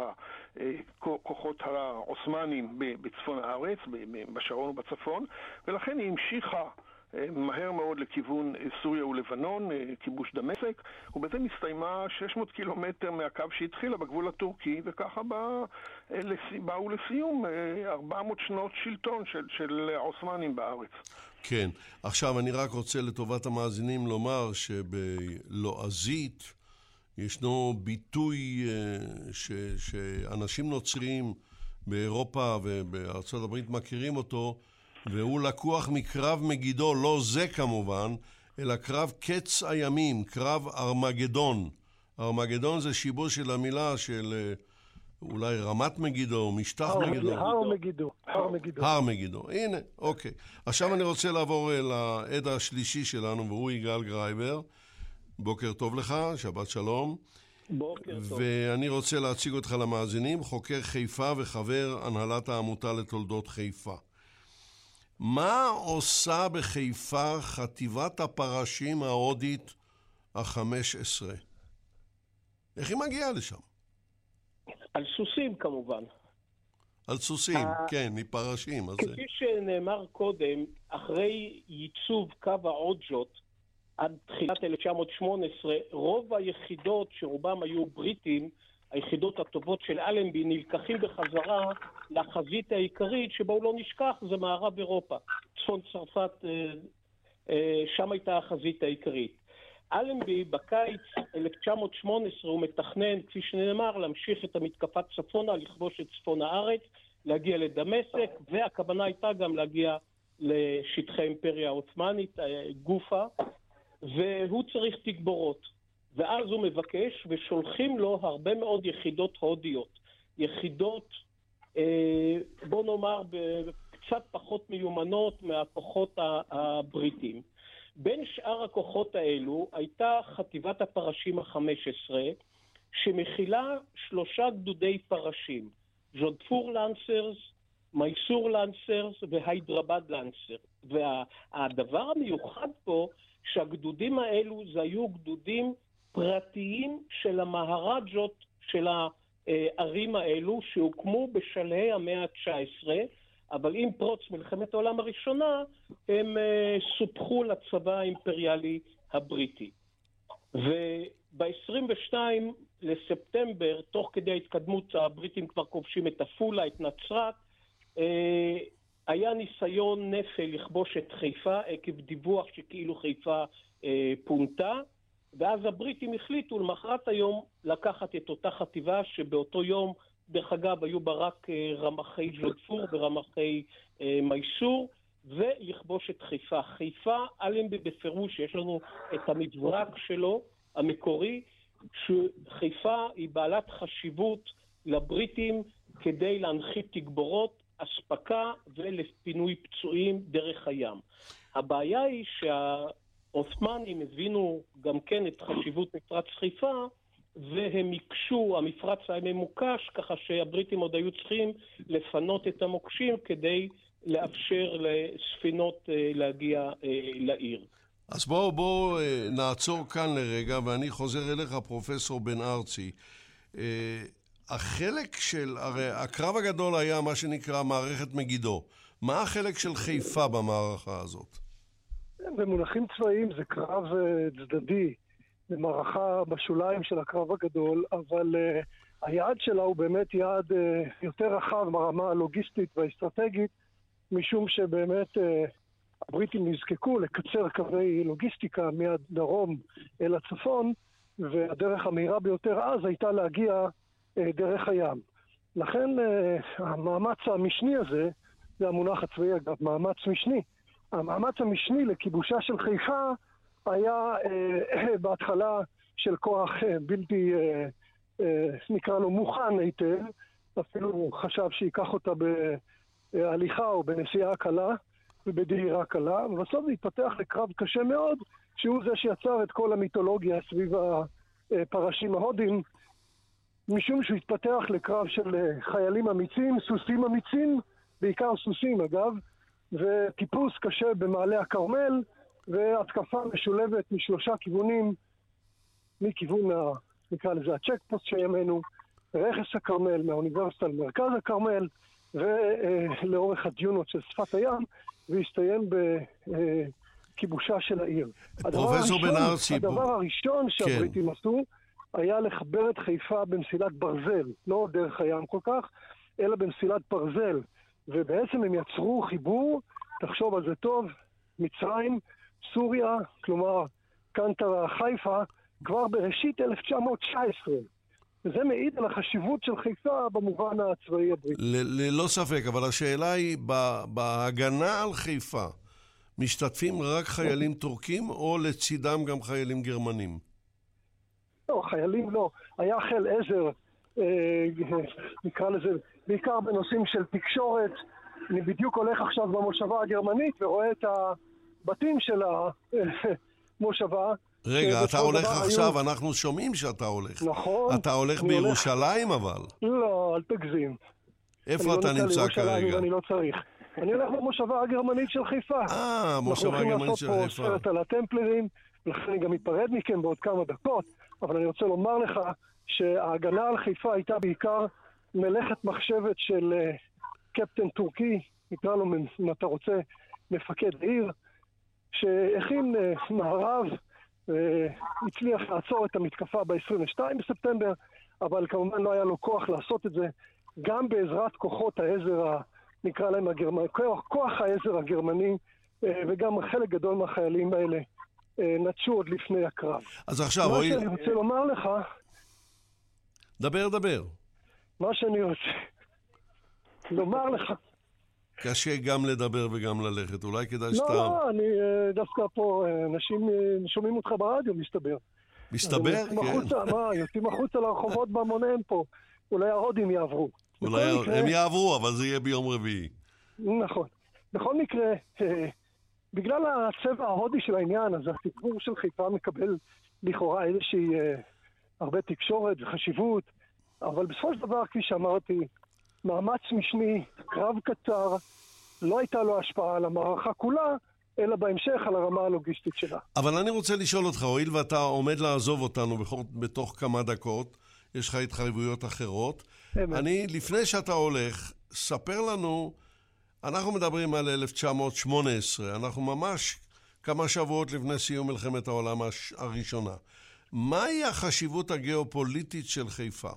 הכוחות העות'מאנים בצפון הארץ, בשרון ובצפון, ולכן היא המשיכה מהר מאוד לכיוון סוריה ולבנון, כיבוש דמשק, ובזה נסתיימה 600 קילומטר מהקו שהתחילה בגבול הטורקי, וככה בא, באו לסיום 400 שנות שלטון של, של העות'מאנים בארץ. כן. עכשיו, אני רק רוצה לטובת המאזינים לומר שבלועזית ישנו ביטוי ש, שאנשים נוצרים באירופה ובארצות הברית מכירים אותו, והוא לקוח מקרב מגידו, לא זה כמובן, אלא קרב קץ הימים, קרב ארמגדון. ארמגדון זה שיבוש של המילה של אה, אולי רמת מגידו, משטח מגידו. הר מגידו. הר מגידו. הר מגידו. הנה, אוקיי. עכשיו אני רוצה לעבור אל העד השלישי שלנו, והוא יגאל גרייבר. בוקר טוב לך, שבת שלום. בוקר טוב. ואני רוצה להציג אותך למאזינים, חוקר חיפה וחבר הנהלת העמותה לתולדות חיפה. מה עושה בחיפה חטיבת הפרשים ההודית החמש עשרה? איך היא מגיעה לשם? על סוסים כמובן. על סוסים, ה... כן, מפרשים. כפי זה... שנאמר קודם, אחרי ייצוב קו העוג'ות עד תחילת 1918, רוב היחידות, שרובם היו בריטים, היחידות הטובות של אלנבי נלקחים בחזרה לחזית העיקרית, שבואו לא נשכח, זה מערב אירופה. צפון צרפת, אה, אה, שם הייתה החזית העיקרית. אלנבי בקיץ 1918 הוא מתכנן, כפי שנאמר, להמשיך את המתקפה צפונה, לכבוש את צפון הארץ, להגיע לדמשק, והכוונה הייתה גם להגיע לשטחי האימפריה העות'מאנית, אה, גופה, והוא צריך תגבורות. ואז הוא מבקש, ושולחים לו הרבה מאוד יחידות הודיות. יחידות, בוא נאמר, קצת פחות מיומנות מהכוחות הבריטים. בין שאר הכוחות האלו הייתה חטיבת הפרשים החמש עשרה, שמכילה שלושה גדודי פרשים, ז'ודפור לנסרס, מייסור לנסרס והיידרבד לנסר. והדבר המיוחד פה, שהגדודים האלו זה היו גדודים פרטיים של המהרג'ות של הערים האלו, שהוקמו בשלהי המאה ה-19, אבל עם פרוץ מלחמת העולם הראשונה, הם uh, סופחו לצבא האימפריאלי הבריטי. וב-22 לספטמבר, תוך כדי ההתקדמות, הבריטים כבר כובשים את עפולה, את נצרת, uh, היה ניסיון נפל לכבוש את חיפה עקב דיווח שכאילו חיפה פונתה. ואז הבריטים החליטו למחרת היום לקחת את אותה חטיבה שבאותו יום, דרך אגב, היו בה רק אה, רמחי ג'ודפור ורמחי אה, מייסור, ולכבוש את חיפה. חיפה, אלנבי בפירוש, יש לנו את המברק שלו, המקורי, שחיפה היא בעלת חשיבות לבריטים כדי להנחית תגבורות, אספקה ולפינוי פצועים דרך הים. הבעיה היא שה... העות'מאנים הבינו גם כן את חשיבות מפרץ חיפה, והם הקשו, המפרץ היה ממוקש, ככה שהבריטים עוד היו צריכים לפנות את המוקשים כדי לאפשר לספינות אה, להגיע אה, לעיר. אז בואו בוא, אה, נעצור כאן לרגע, ואני חוזר אליך, פרופסור בן ארצי. החלק של, הרי הקרב הגדול היה מה שנקרא מערכת מגידו. מה החלק של חיפה במערכה הזאת? במונחים צבאיים זה קרב צדדי, במערכה בשוליים של הקרב הגדול, אבל uh, היעד שלה הוא באמת יעד uh, יותר רחב ברמה הלוגיסטית והאסטרטגית, משום שבאמת uh, הבריטים נזקקו לקצר קווי לוגיסטיקה מהדרום אל הצפון, והדרך המהירה ביותר אז הייתה להגיע uh, דרך הים. לכן uh, המאמץ המשני הזה, זה המונח הצבאי אגב, מאמץ משני. המאמץ המשני לכיבושה של חיפה היה אה, <clears throat> בהתחלה של כוח אה, בלתי, אה, אה, נקרא לו מוכן היטב, אפילו הוא חשב שייקח אותה בהליכה או בנסיעה קלה ובדהירה קלה, ובסוף זה התפתח לקרב קשה מאוד, שהוא זה שיצר את כל המיתולוגיה סביב הפרשים ההודים, משום שהוא התפתח לקרב של אה, חיילים אמיצים, סוסים אמיצים, בעיקר סוסים אגב, וטיפוס קשה במעלה הכרמל, והתקפה משולבת משלושה כיוונים, מכיוון, ה, נקרא לזה הצ'ק פוסט שימינו, רכס הכרמל, מהאוניברסיטה למרכז הכרמל, ולאורך הדיונות של שפת הים, והסתיים בכיבושה של העיר. פרופסור בן ארצי... הדבר הראשון שהבריטים כן. עשו היה לחבר את חיפה במסילת ברזל, לא דרך הים כל כך, אלא במסילת ברזל. ובעצם הם יצרו חיבור, תחשוב על זה טוב, מצרים, סוריה, כלומר קנטרה חיפה, כבר בראשית 1919. וזה מעיד על החשיבות של חיפה במובן הצבאי הבריטי. ללא ספק, אבל השאלה היא, בהגנה על חיפה, משתתפים רק חיילים טורקים או לצידם גם חיילים גרמנים? לא, חיילים לא. היה חיל עזר, נקרא לזה, בעיקר בנושאים של תקשורת. אני בדיוק הולך עכשיו במושבה הגרמנית ורואה את ה... בתים של המושבה. רגע, אתה הולך עכשיו, היו... אנחנו שומעים שאתה הולך. נכון. אתה הולך בירושלים הולך... אבל. לא, אל תגזים. איפה אתה לא נמצא כרגע? אני לא צריך. אני הולך במושבה הגרמנית של חיפה. אה, המושבה הגרמנית של חיפה. אנחנו הולכים לעשות פה סרט על הטמפלרים, ולכן אני גם אפרד מכם בעוד כמה דקות, אבל אני רוצה לומר לך שההגנה על חיפה הייתה בעיקר מלאכת מחשבת של uh, קפטן טורקי, נקרא לו, אם אתה רוצה, מפקד עיר, שהכין אה, מערב, אה, הצליח לעצור את המתקפה ב-22 בספטמבר, אבל כמובן לא היה לו כוח לעשות את זה, גם בעזרת כוחות העזר, נקרא להם הגרמני, כוח, כוח העזר הגרמני, אה, וגם חלק גדול מהחיילים האלה נטשו עוד לפני הקרב. אז עכשיו, רועי... מה שאני רוצה לומר לך... דבר, דבר. מה שאני רוצה לומר לך... קשה גם לדבר וגם ללכת, אולי כדאי לא, שאתה... לא, לא, אני אה, דווקא פה, אה, אנשים אה, שומעים אותך ברדיו, מסתבר. מסתבר? כן. החוצה, מה, יוצאים החוצה לרחובות בהמוניהם פה. אולי ההודים יעברו. אולי מקרה, הם יעברו, אבל זה יהיה ביום רביעי. נכון. בכל מקרה, בגלל הצבע ההודי של העניין, אז הסיפור של חיפה מקבל לכאורה איזושהי הרבה תקשורת וחשיבות, אבל בסופו של דבר, כפי שאמרתי, מאמץ משני, קרב קצר, לא הייתה לו השפעה על המערכה כולה, אלא בהמשך על הרמה הלוגיסטית שלה. אבל אני רוצה לשאול אותך, הואיל ואתה עומד לעזוב אותנו בתוך כמה דקות, יש לך התחייבויות אחרות. אמת. אני, לפני שאתה הולך, ספר לנו, אנחנו מדברים על 1918, אנחנו ממש כמה שבועות לפני סיום מלחמת העולם הראשונה. מהי החשיבות הגיאופוליטית של חיפה?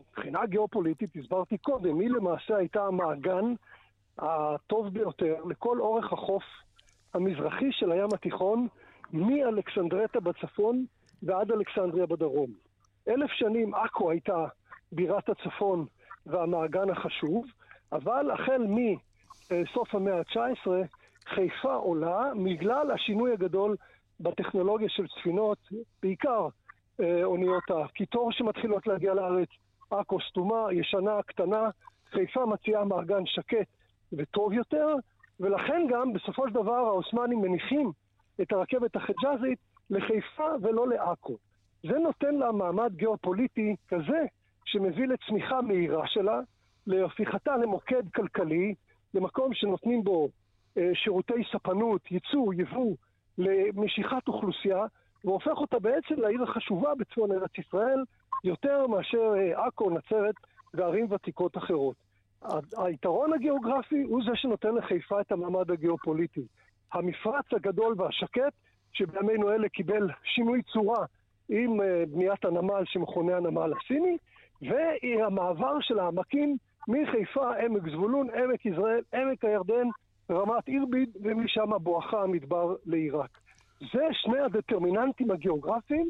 מבחינה גיאופוליטית, הסברתי קודם, היא למעשה הייתה המעגן הטוב ביותר לכל אורך החוף המזרחי של הים התיכון, מאלכסנדרטה בצפון ועד אלכסנדריה בדרום. אלף שנים עכו הייתה בירת הצפון והמעגן החשוב, אבל החל מסוף המאה ה-19 חיפה עולה בגלל השינוי הגדול בטכנולוגיה של ספינות, בעיקר אה, אוניות הקיטור שמתחילות להגיע לארץ, עכו סתומה, ישנה, קטנה, חיפה מציעה מארגן שקט וטוב יותר, ולכן גם בסופו של דבר העות'מאנים מניחים את הרכבת החיג'אזית לחיפה ולא לעכו. זה נותן לה מעמד גיאופוליטי כזה שמביא לצמיחה מהירה שלה, להפיכתה למוקד כלכלי, למקום שנותנים בו שירותי ספנות, ייצוא, יבוא, למשיכת אוכלוסייה, והופך אותה בעצם לעיר החשובה בצפון ארץ ישראל, יותר מאשר אה, עכו, נצרת וערים ותיקות אחרות. היתרון הגיאוגרפי הוא זה שנותן לחיפה את המעמד הגיאופוליטי. המפרץ הגדול והשקט, שבימינו אלה קיבל שינוי צורה עם אה, בניית הנמל שמכונה הנמל הסיני, והמעבר של העמקים מחיפה, עמק זבולון, עמק יזרעאל, עמק הירדן, רמת אירביד, ומשם בואכה המדבר לעיראק. זה שני הדטרמיננטים הגיאוגרפיים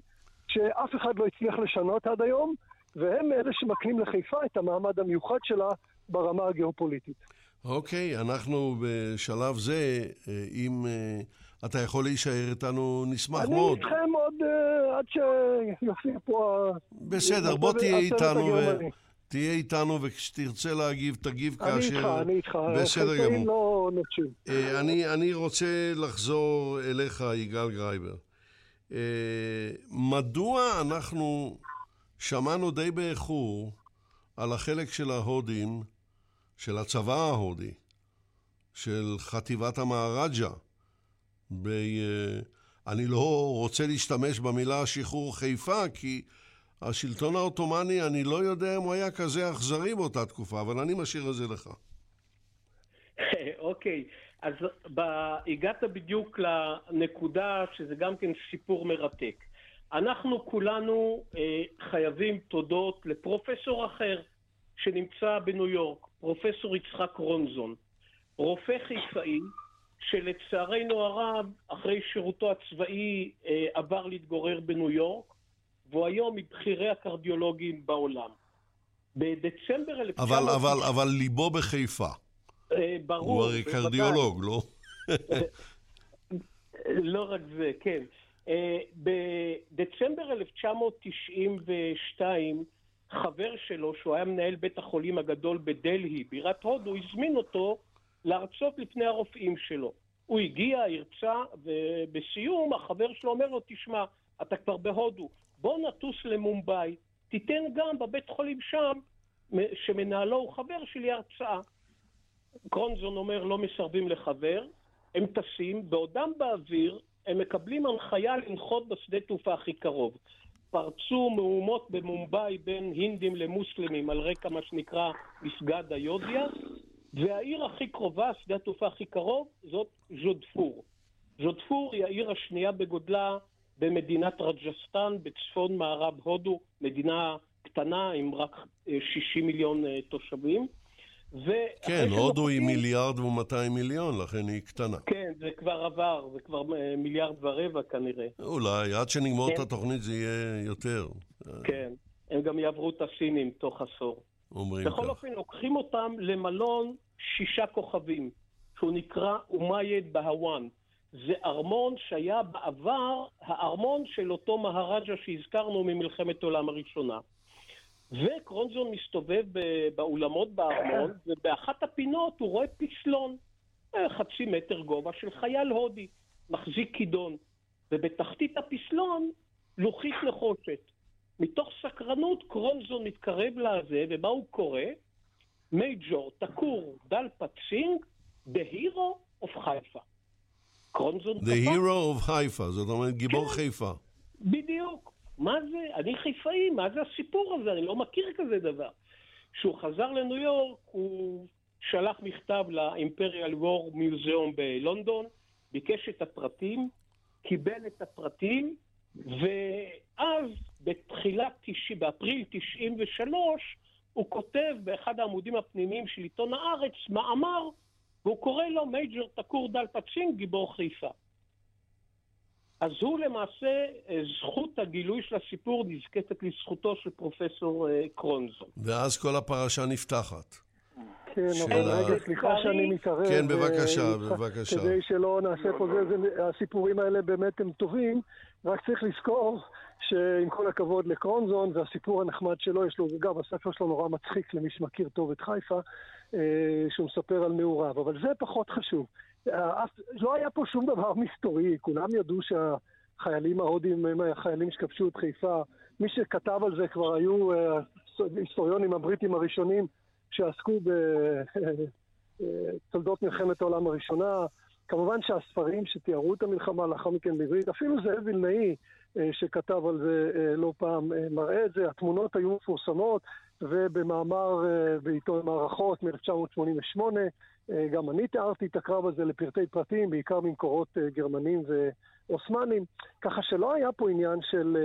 שאף אחד לא הצליח לשנות עד היום, והם אלה שמקנים לחיפה את המעמד המיוחד שלה ברמה הגיאופוליטית. אוקיי, אנחנו בשלב זה, אה, אם אה, אתה יכול להישאר איתנו, נשמח אני מאוד. אני איתכם עוד uh, עד שיופיע פה... בסדר, בוא תהיה איתנו, ו... תהיה איתנו, וכשתרצה להגיב, תגיב אני כאשר... אני איתך, אני איתך. בסדר גמור. לא נוטשים. אני, אני רוצה לחזור אליך, יגאל גרייבר. מדוע אנחנו שמענו די באיחור על החלק של ההודים, של הצבא ההודי, של חטיבת המהרג'ה. ב... אני לא רוצה להשתמש במילה שחרור חיפה, כי השלטון העות'מאני, אני לא יודע אם הוא היה כזה אכזרי באותה תקופה, אבל אני משאיר את זה לך. <laughs> אוקיי, אז ב... הגעת בדיוק לנקודה שזה גם כן סיפור מרתק. אנחנו כולנו אה, חייבים תודות לפרופסור אחר שנמצא בניו יורק, פרופסור יצחק רונזון, רופא חיפאי שלצערנו הרב, אחרי שירותו הצבאי אה, עבר להתגורר בניו יורק, והוא היום מבכירי הקרדיולוגים בעולם. בדצמבר 1900... אבל, אבל, אבל ליבו בחיפה. אה, ברור. הוא הרי קרדיולוג, לא? לא רק זה, כן. אה, בדצמבר 1992, חבר שלו, שהוא היה מנהל בית החולים הגדול בדלהי, בירת הודו, הזמין אותו להרצות לפני הרופאים שלו. הוא הגיע, הרצה, ובסיום החבר שלו אומר לו, תשמע, אתה כבר בהודו, בוא נטוס למומבאי, תיתן גם בבית חולים שם, שמנהלו הוא חבר שלי, הרצאה. קרונזון אומר, לא מסרבים לחבר, הם טסים, בעודם באוויר, הם מקבלים הנחיה לנחות בשדה תעופה הכי קרוב. פרצו מהומות במומבאי בין הינדים למוסלמים על רקע מה שנקרא מסגד היודיה, והעיר הכי קרובה, שדה התעופה הכי קרוב, זאת ז'ודפור. ז'ודפור היא העיר השנייה בגודלה במדינת רג'סטן, בצפון מערב הודו, מדינה קטנה עם רק 60 אה, מיליון אה, תושבים. כן, הודו היא מיליארד ומאתיים מיליון, לכן היא קטנה. כן, זה כבר עבר, זה כבר אה, מיליארד ורבע כנראה. אולי, עד שנגמור את כן. התוכנית זה יהיה יותר. כן, הם גם יעברו את הסינים תוך עשור. אומרים כך. בכל אופן, לוקחים אותם למלון שישה כוכבים, שהוא נקרא אומייד בהוואן. זה ארמון שהיה בעבר הארמון של אותו מהראג'ה שהזכרנו ממלחמת העולם הראשונה. וקרונזון מסתובב באולמות בארמון, <coughs> ובאחת הפינות הוא רואה פסלון, אה, חצי מטר גובה של חייל הודי, מחזיק כידון, ובתחתית הפסלון לוחית נחושת. מתוך סקרנות קרונזון מתקרב לזה, ומה הוא קורא? מייג'ור תקור דל פצינג, Hero of חיפה. קרונזון The Hero of חיפה, זאת אומרת גיבור כן, חיפה. בדיוק. מה זה? אני חיפאי, מה זה הסיפור הזה? אני לא מכיר כזה דבר. כשהוא חזר לניו יורק, הוא שלח מכתב לאימפריאל וור מיוזיאום בלונדון, ביקש את הפרטים, קיבל את הפרטים, ואז בתחילת, באפריל 93, הוא כותב באחד העמודים הפנימיים של עיתון הארץ מאמר, והוא קורא לו מייג'ר תקור דלפט סינג, גיבור חיפה. אז הוא למעשה, אה, זכות הגילוי של הסיפור נזקפת לזכותו של פרופסור אה, קרונזון. ואז כל הפרשה נפתחת. כן, אבל רגע, סליחה שאני מתערב. כן, בבקשה, אה, בבקשה. כדי שלא נעשה פה זה, הסיפורים האלה באמת הם טובים, רק צריך לזכור שעם כל הכבוד לקרונזון והסיפור הנחמד שלו, יש לו, גם הספר שלו נורא מצחיק למי שמכיר טוב את חיפה, שהוא מספר על נעוריו, אבל זה פחות חשוב. לא היה פה שום דבר <laughs> מסתורי, כולם ידעו שהחיילים ההודים הם החיילים שכבשו את חיפה. מי שכתב על זה כבר היו היסטוריונים הבריטים הראשונים שעסקו בתולדות מלחמת העולם הראשונה. כמובן שהספרים שתיארו את המלחמה לאחר מכן בעברית, אפילו זאב וילנאי שכתב על זה לא פעם מראה את זה, התמונות היו מפורסמות ובמאמר בעיתון מערכות מ-1988 גם אני תיארתי את הקרב הזה לפרטי פרטים, בעיקר ממקורות גרמנים ואוסמנים, ככה שלא היה פה עניין של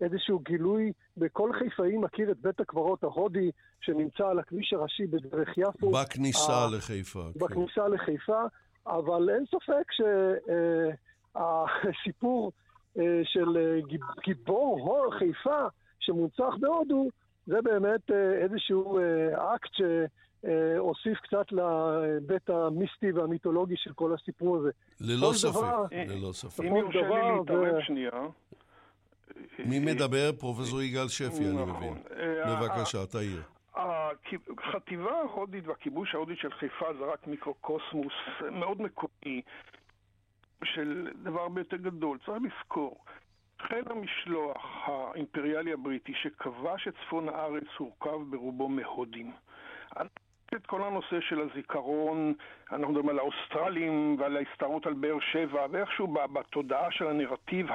איזשהו גילוי, בכל חיפאי מכיר את בית הקברות ההודי שנמצא על הכביש הראשי בדרך יפו. בכניסה ה- לחיפה. בכניסה כן. לחיפה, אבל אין ספק שהסיפור של גיבור הור חיפה שמונצח בהודו, זה באמת איזשהו אקט שהוסיף קצת להיבט המיסטי והמיתולוגי של כל הסיפור הזה. ללא ספק, ללא ספק. אם יורשה לי להתערב שנייה. מי מדבר? פרופסור יגאל שפי, אני נכון. מבין. בבקשה, תעיר. החטיבה ההודית והכיבוש ההודית של חיפה זה רק מיקרוקוסמוס מאוד מקומי של דבר הרבה יותר גדול. צריך לזכור, חיל המשלוח האימפריאלי הבריטי שכבש את צפון הארץ הורכב ברובו מהודים. את כל הנושא של הזיכרון, אנחנו מדברים על האוסטרלים ועל ההסתערות על באר שבע, ואיכשהו בתודעה של הנרטיב,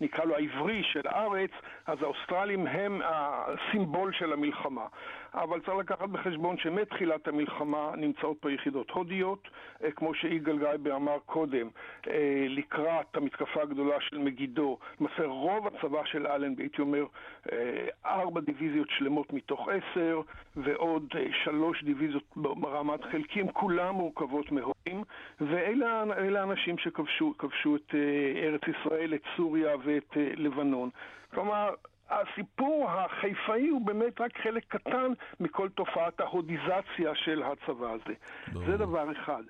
נקרא לו העברי של הארץ, אז האוסטרלים הם הסימבול של המלחמה. אבל צריך לקחת בחשבון שמתחילת המלחמה נמצאות פה יחידות הודיות, כמו שיגאל גייבר אמר קודם, לקראת המתקפה הגדולה של מגידו. למעשה רוב הצבא של אלנבי, הייתי אומר, ארבע דיוויזיות שלמות מתוך עשר, ועוד שלוש דיוויזיות ברמת חלקים, כולם מורכבות מהודים, ואלה האנשים שכבשו את ארץ ישראל, את סוריה ואת לבנון. כלומר, הסיפור החיפאי הוא באמת רק חלק קטן מכל תופעת ההודיזציה של הצבא הזה. ברור. זה דבר אחד.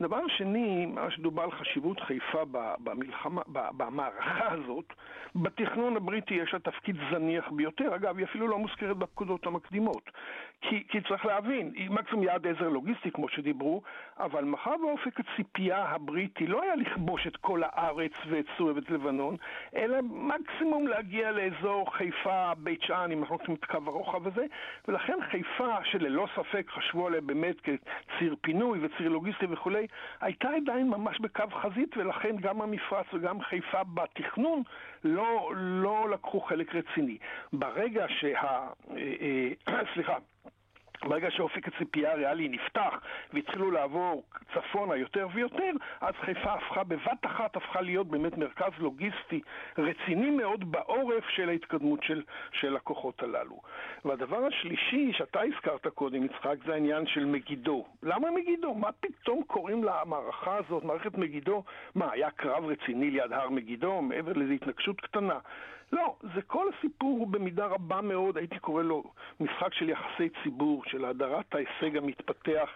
דבר שני, מה שדובר על חשיבות חיפה במלחמה, במערכה הזאת, בתכנון הבריטי יש לה תפקיד זניח ביותר. אגב, היא אפילו לא מוזכרת בפקודות המקדימות. כי, כי צריך להבין, מקסימום יעד עזר לוגיסטי, כמו שדיברו, אבל מאחר באופק הציפייה הבריטי לא היה לכבוש את כל הארץ ואת סוריה ואת לבנון, אלא מקסימום להגיע לאזור חיפה, בית שאן, אם אנחנו רוצים את קו הרוחב הזה, ולכן חיפה, שללא ספק חשבו עליה באמת כציר פינוי וציר לוגיסטי וכולי, הייתה עדיין ממש בקו חזית, ולכן גם המפרץ וגם חיפה בתכנון לא, לא לקחו חלק רציני. ברגע שה... <clears throat> סליחה. ברגע שאופק הציפייה הריאלי נפתח והתחילו לעבור צפונה יותר ויותר, אז חיפה הפכה בבת אחת, הפכה להיות באמת מרכז לוגיסטי רציני מאוד בעורף של ההתקדמות של, של הכוחות הללו. והדבר השלישי שאתה הזכרת קודם, יצחק, זה העניין של מגידו. למה מגידו? מה פתאום קוראים למערכה הזאת, מערכת מגידו? מה, היה קרב רציני ליד הר מגידו, מעבר לאיזו התנגשות קטנה? לא, זה כל הסיפור הוא במידה רבה מאוד, הייתי קורא לו משחק של יחסי ציבור, של הדרת ההישג המתפתח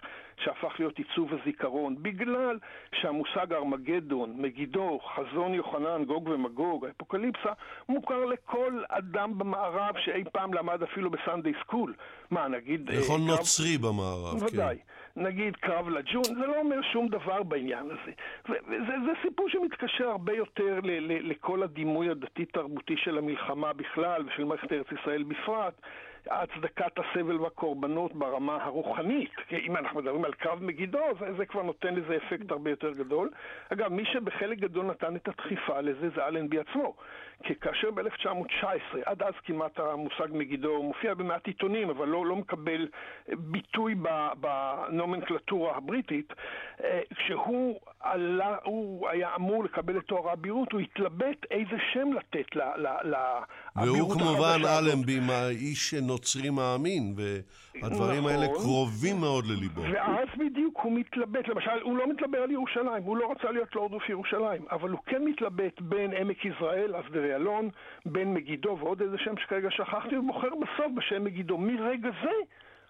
שהפך להיות עיצוב הזיכרון, בגלל שהמושג ארמגדון, מגידו, חזון יוחנן, גוג ומגוג, האפוקליפסה, מוכר לכל אדם במערב שאי פעם למד אפילו בסנדיי סקול. מה, נגיד... לכל קרב... נוצרי במערב, כן. ודאי. נגיד קרב לג'ון, זה לא אומר שום דבר בעניין הזה. וזה זה סיפור שמתקשר הרבה יותר ל, ל, לכל הדימוי הדתי-תרבותי של המלחמה בכלל ושל מערכת ארץ ישראל בפרט. הצדקת הסבל והקורבנות ברמה הרוחנית. אם אנחנו מדברים על קרב מגידו, זה, זה כבר נותן לזה אפקט הרבה יותר גדול. אגב, מי שבחלק גדול נתן את הדחיפה לזה זה אלנבי עצמו. כי כאשר ב-1919, עד אז כמעט המושג מגידו מופיע במעט עיתונים, אבל לא, לא מקבל ביטוי בנומנקלטורה הבריטית, אה, כשהוא עלה, הוא היה אמור לקבל את תואר האבירות, הוא התלבט איזה שם לתת לאבירות והוא כמובן אלנבי, האיש נוצרי מאמין, והדברים נכון, האלה קרובים מאוד לליבו. ואז בדיוק הוא מתלבט, למשל, הוא לא מתלבט על ירושלים, הוא לא רצה להיות לורד אוף ירושלים, אבל הוא כן מתלבט בין עמק יזרעל, אסדרי אלון, בין מגידו ועוד איזה שם שכרגע שכחתי, ובוחר בסוף בשם מגידו. מרגע זה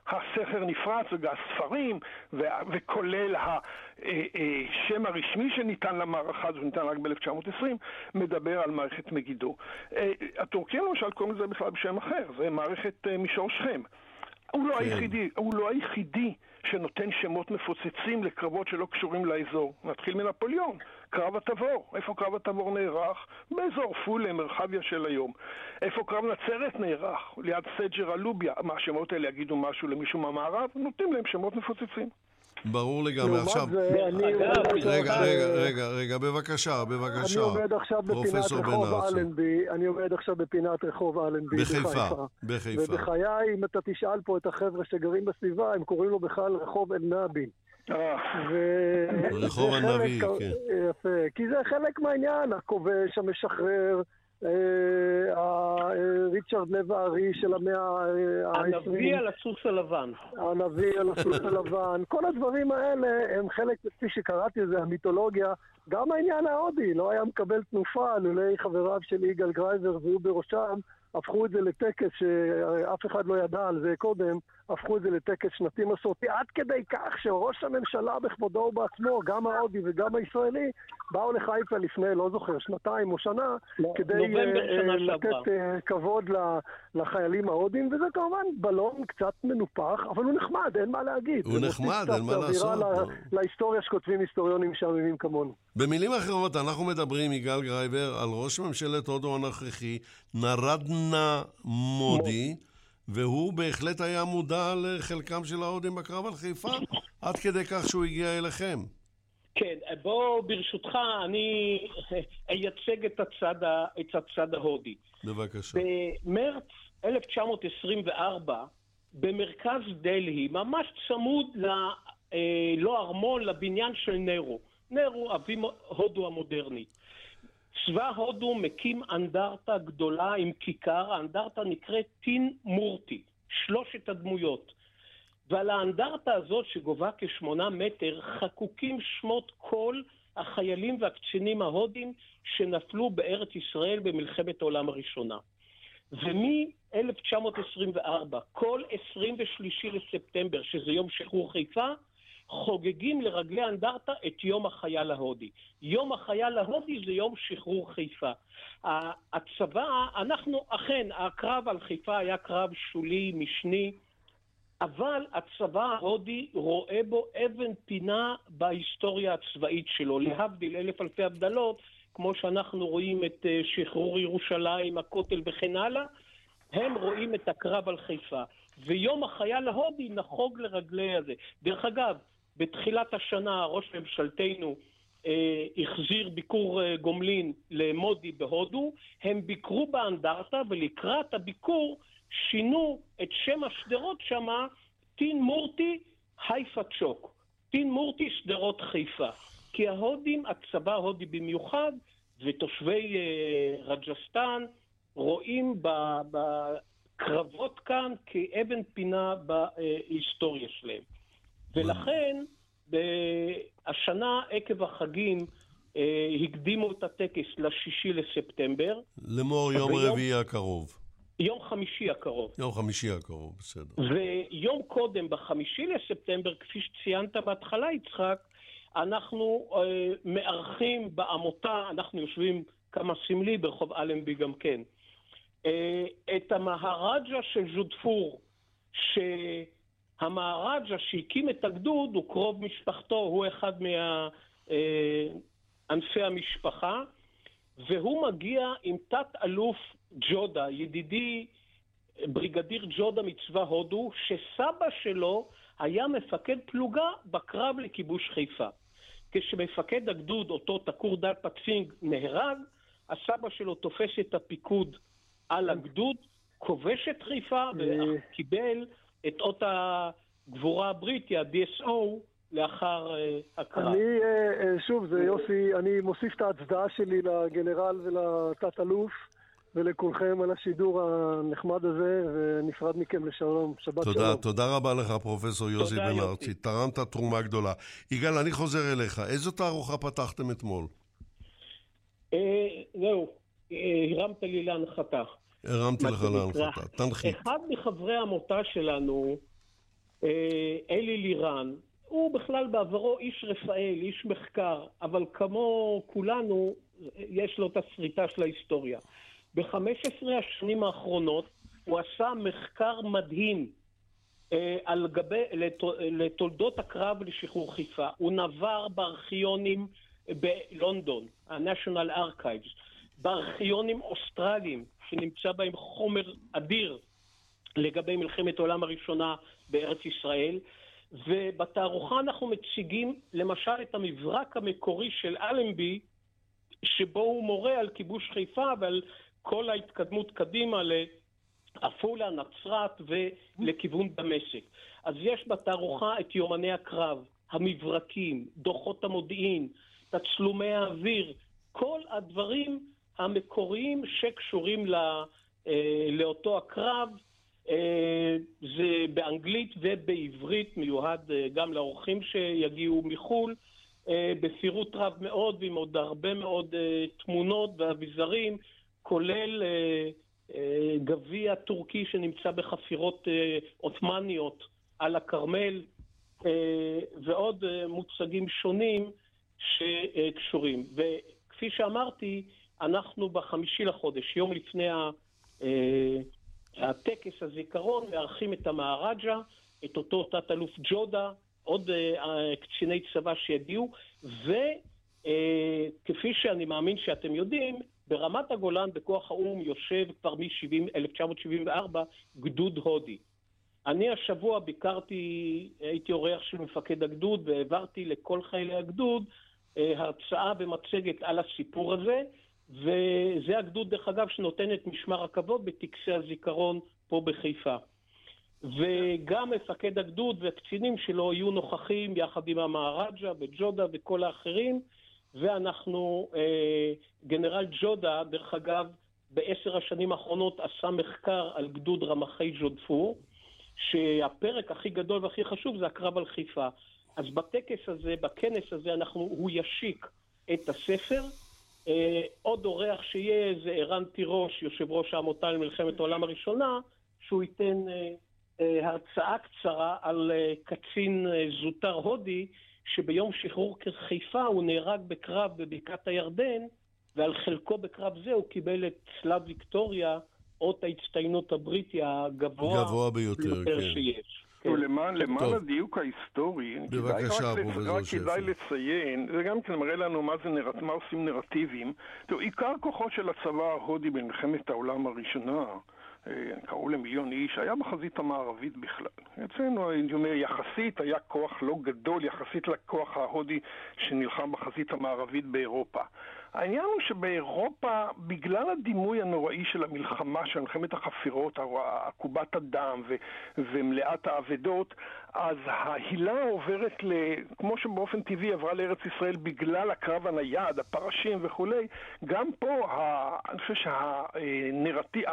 הסכר נפרץ, והספרים, וכולל השם הרשמי שניתן למערכה הזו, שניתן רק ב-1920, מדבר על מערכת מגידו. הטורקים למשל קוראים לזה בכלל בשם אחר, זה מערכת מישור שכם. הוא לא, כן. היחידי, הוא לא היחידי שנותן שמות מפוצצים לקרבות שלא קשורים לאזור. נתחיל מנפוליאון, קרב התבור. איפה קרב התבור נערך? באזור פולה, מרחביה של היום. איפה קרב נצרת נערך? ליד סג'ר אלוביה. מה, השמות האלה יגידו משהו למישהו מהמערב? נותנים להם שמות מפוצצים. ברור לגמרי. עכשיו... רגע, רגע, רגע, רגע, בבקשה, בבקשה. אני עומד עכשיו בפינת רחוב אלנבי, אני עומד עכשיו בפינת רחוב אלנבי בחיפה. בחיפה. ובחיי, אם אתה תשאל פה את החבר'ה שגרים בסביבה, הם קוראים לו בכלל רחוב אל-נאבין. רחוב הנביא, כן. יפה, כי זה חלק מהעניין, הכובש, המשחרר, אה, ריצ'רד לב הארי של המאה ה-20. הנביא על הסוס הלבן. הנביא על הסוס הלבן. כל הדברים האלה הם חלק, כפי שקראתי לזה, המיתולוגיה. גם העניין ההודי לא היה מקבל תנופה לולא חבריו של יגאל גרייבר והוא בראשם. הפכו את זה לטקס שאף אחד לא ידע על זה קודם, הפכו את זה לטקס שנתי מסורתי, עד כדי כך שראש הממשלה בכבודו ובעצמו, גם ההודי וגם הישראלי, באו לחיפה לפני, לא זוכר, שנתיים או שנה, לא, כדי uh, לתת uh, כבוד לחיילים ההודים, וזה כמובן בלון קצת מנופח, אבל הוא נחמד, אין מה להגיד. הוא נחמד, אין מה לעשות. לה, להיסטוריה שכותבים היסטוריונים משעממים כמונו. במילים אחרות, אנחנו מדברים, יגאל גרייבר, על ראש ממשלת הודו הנוכחי, נרנדרה מודי. והוא בהחלט היה מודע לחלקם של ההודים בקרב על חיפה, עד כדי כך שהוא הגיע אליכם. כן, בוא ברשותך, אני <laughs> אייצג את הצד, ה, את הצד ההודי. בבקשה. במרץ 1924, במרכז דלהי, ממש צמוד ל... אה, לא ארמון, לבניין של נרו. נרו, אבי הודו המודרנית. צבא הודו מקים אנדרטה גדולה עם כיכר, האנדרטה נקראת טין מורטי, שלושת הדמויות. ועל האנדרטה הזאת, שגובה כשמונה מטר, חקוקים שמות כל החיילים והקצינים ההודים שנפלו בארץ ישראל במלחמת העולם הראשונה. ומ-1924, כל 23 לספטמבר, שזה יום שחרור חיפה, חוגגים לרגלי אנדרטה את יום החייל ההודי. יום החייל ההודי זה יום שחרור חיפה. הצבא, אנחנו, אכן, הקרב על חיפה היה קרב שולי, משני, אבל הצבא ההודי רואה בו אבן פינה בהיסטוריה הצבאית שלו. להבדיל אלף אלפי הבדלות, כמו שאנחנו רואים את אה, שחרור ירושלים, הכותל וכן הלאה, הם רואים את הקרב על חיפה. ויום החייל ההודי נחוג לרגלי הזה. דרך אגב, בתחילת השנה ראש ממשלתנו אה, החזיר ביקור אה, גומלין למודי בהודו, הם ביקרו באנדרטה ולקראת הביקור שינו את שם השדרות שמה טין מורטי הייפה צ'וק. טין מורטי שדרות חיפה. כי ההודים, הצבא ההודי במיוחד, ותושבי אה, רג'סטן רואים בקרבות כאן כאבן פינה בהיסטוריה שלהם. ולכן, השנה, עקב החגים, אה, הקדימו את הטקס לשישי לספטמבר. לאמור יום רביעי הקרוב. יום חמישי הקרוב. יום חמישי הקרוב, בסדר. ויום קודם, בחמישי לספטמבר, כפי שציינת בהתחלה, יצחק, אנחנו אה, מארחים בעמותה, אנחנו יושבים כמה סמלי ברחוב אלנבי גם כן, אה, את המהרג'ה של ז'ודפור, ש... המהרג'ה שהקים את הגדוד הוא קרוב משפחתו, הוא אחד מאנשי אה, המשפחה, והוא מגיע עם תת-אלוף ג'ודה, ידידי בריגדיר ג'ודה מצבא הודו, שסבא שלו היה מפקד פלוגה בקרב לכיבוש חיפה. כשמפקד הגדוד, אותו תקור דל פצינג, נהרג, הסבא שלו תופס את הפיקוד על הגדוד, כובש את חיפה וקיבל את אות הגבורה הבריטי, ה-DSO, לאחר uh, הקרב. אני, uh, שוב, זה יוסי, אני מוסיף את ההצדעה שלי לגנרל ולתת-אלוף ולכולכם על השידור הנחמד הזה, ונפרד מכם לשלום. שבת תודה, שלום. תודה רבה לך, פרופסור יוסי בן ארצי. תרמת תרומה גדולה. יגאל, אני חוזר אליך. איזו תערוכה פתחתם אתמול? זהו, הרמת לי להנחתה. הרמתי לך להנחתה, תנחית. אחד מחברי העמותה שלנו, אה, אלי לירן, הוא בכלל בעברו איש רפאל, איש מחקר, אבל כמו כולנו, יש לו את הסריטה של ההיסטוריה. ב-15 השנים האחרונות הוא עשה מחקר מדהים אה, על גבי, לתולדות הקרב לשחרור חיפה. הוא נבר בארכיונים בלונדון, ה-National Archives, בארכיונים אוסטרליים, שנמצא בהם חומר אדיר לגבי מלחמת העולם הראשונה בארץ ישראל, ובתערוכה אנחנו מציגים למשל את המברק המקורי של אלנבי, שבו הוא מורה על כיבוש חיפה ועל כל ההתקדמות קדימה לעפולה, נצרת ולכיוון דמשק. אז יש בתערוכה את יומני הקרב, המברקים, דוחות המודיעין, תצלומי האוויר, כל הדברים המקוריים שקשורים לא, לאותו הקרב. אה, זה באנגלית ובעברית, מיועד אה, גם לאורחים שיגיעו מחו"ל, בפירוט רב מאוד ועם עוד הרבה מאוד תמונות ואביזרים, כולל גביע טורקי שנמצא בחפירות עות'מאניות על הכרמל, ועוד מוצגים שונים שקשורים. וכפי שאמרתי, אנחנו בחמישי לחודש, יום לפני הטקס הזיכרון, מארחים את המהרג'ה, את אותו תת-אלוף ג'ודה, עוד קציני צבא שיגיעו, וכפי שאני מאמין שאתם יודעים, ברמת הגולן, בכוח האו"ם, יושב כבר מ-1974 גדוד הודי. אני השבוע ביקרתי, הייתי אורח של מפקד הגדוד והעברתי לכל חיילי הגדוד אה, הרצאה במצגת על הסיפור הזה, וזה הגדוד, דרך אגב, שנותן את משמר הכבוד בטקסי הזיכרון פה בחיפה. וגם מפקד הגדוד והקצינים שלו יהיו נוכחים יחד עם המהרג'ה וג'ודה וכל האחרים, ואנחנו, אה, גנרל ג'ודה, דרך אגב, בעשר השנים האחרונות עשה מחקר על גדוד רמחי ג'ודפור, שהפרק הכי גדול והכי חשוב זה הקרב על חיפה. אז בטקס הזה, בכנס הזה, אנחנו, הוא ישיק את הספר. אה, עוד אורח שיהיה זה ערן תירוש, יושב ראש העמותה למלחמת העולם הראשונה, שהוא ייתן אה, אה, הרצאה קצרה על קצין זוטר הודי, שביום שחרור חיפה הוא נהרג בקרב בבקעת הירדן, ועל חלקו בקרב זה הוא קיבל את צלב ויקטוריה, אות ההצטיינות הבריטי הגבוה גבוה ביותר, כן. שיש. כן. למען, למען הדיוק ההיסטורי, בבקשה, פרופסור שפי. רק כדאי לציין, זה גם כן מראה לנו מה, זה נרט, מה עושים נרטיבים. תראו, עיקר כוחו של הצבא ההודי במלחמת העולם הראשונה, אה, קראו למיליון איש, היה בחזית המערבית בכלל. אצלנו, אני אומר, יחסית היה כוח לא גדול יחסית לכוח ההודי שנלחם בחזית המערבית באירופה. העניין הוא שבאירופה, בגלל הדימוי הנוראי של המלחמה, של מלחמת החפירות, עקובת הדם ו- ומלאת האבדות, אז ההילה עוברת, ל... כמו שבאופן טבעי עברה לארץ ישראל בגלל הקרב הנייד, הפרשים וכולי, גם פה, ה... אני חושב שהנרטיב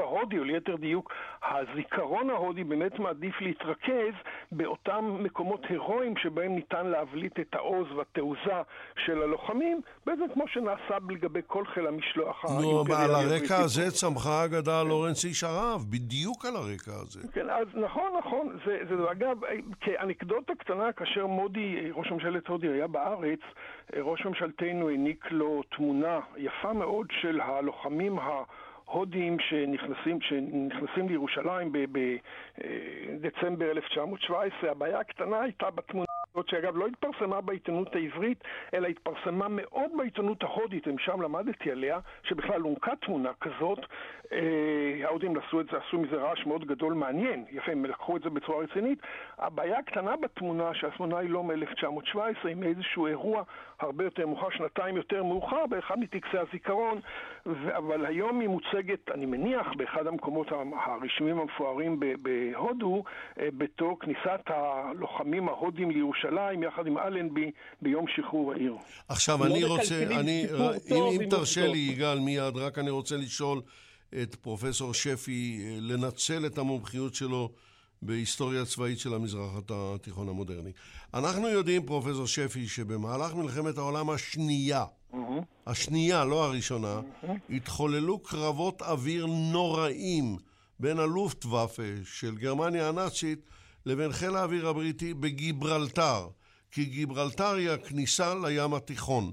ההודי, או ליתר דיוק, הזיכרון ההודי באמת מעדיף להתרכז באותם מקומות הירואיים שבהם ניתן להבליט את העוז והתעוזה של הלוחמים, בעצם כמו שנעשה לגבי כל חיל המשלוח נו, על הרקע הזה צמחה האגדה על לורנס איש ערב, בדיוק על הרקע הזה. כן, אז נכון, נכון. זה, זה אגב, כאנקדוטה קטנה, כאשר מודי, ראש ממשלת הודי, היה בארץ, ראש ממשלתנו העניק לו תמונה יפה מאוד של הלוחמים ה... הודים שנכנסים, שנכנסים לירושלים בדצמבר 1917. הבעיה הקטנה הייתה בתמונה הזאת, שאגב לא התפרסמה בעיתונות העברית, אלא התפרסמה מאוד בעיתונות ההודית, ומשם למדתי עליה, שבכלל הונקה תמונה כזאת. אה, ההודים עשו את זה, עשו מזה רעש מאוד גדול מעניין, יפה, הם לקחו את זה בצורה רצינית. הבעיה הקטנה בתמונה, שהתמונה היא לא מ-1917, היא מאיזשהו אירוע הרבה יותר מאוחר, שנתיים יותר מאוחר, באחד מטקסי הזיכרון, ו- אבל היום היא מוצגת, אני מניח, באחד המקומות הרשמיים המפוארים בהודו, אה, בתור כניסת הלוחמים ההודים לירושלים, יחד עם אלנבי, ביום שחרור העיר. עכשיו, לא אני רוצה, אני, אם, אם תרשה לי, יגאל, מיד, רק אני רוצה לשאול את פרופסור שפי אה, לנצל את המומחיות שלו בהיסטוריה צבאית של המזרח התיכון המודרני. אנחנו יודעים, פרופסור שפי, שבמהלך מלחמת העולם השנייה, mm-hmm. השנייה, לא הראשונה, mm-hmm. התחוללו קרבות אוויר נוראים בין הלופטוואפה של גרמניה הנאצית לבין חיל האוויר הבריטי בגיברלטר, כי גיברלטר היא הכניסה לים התיכון.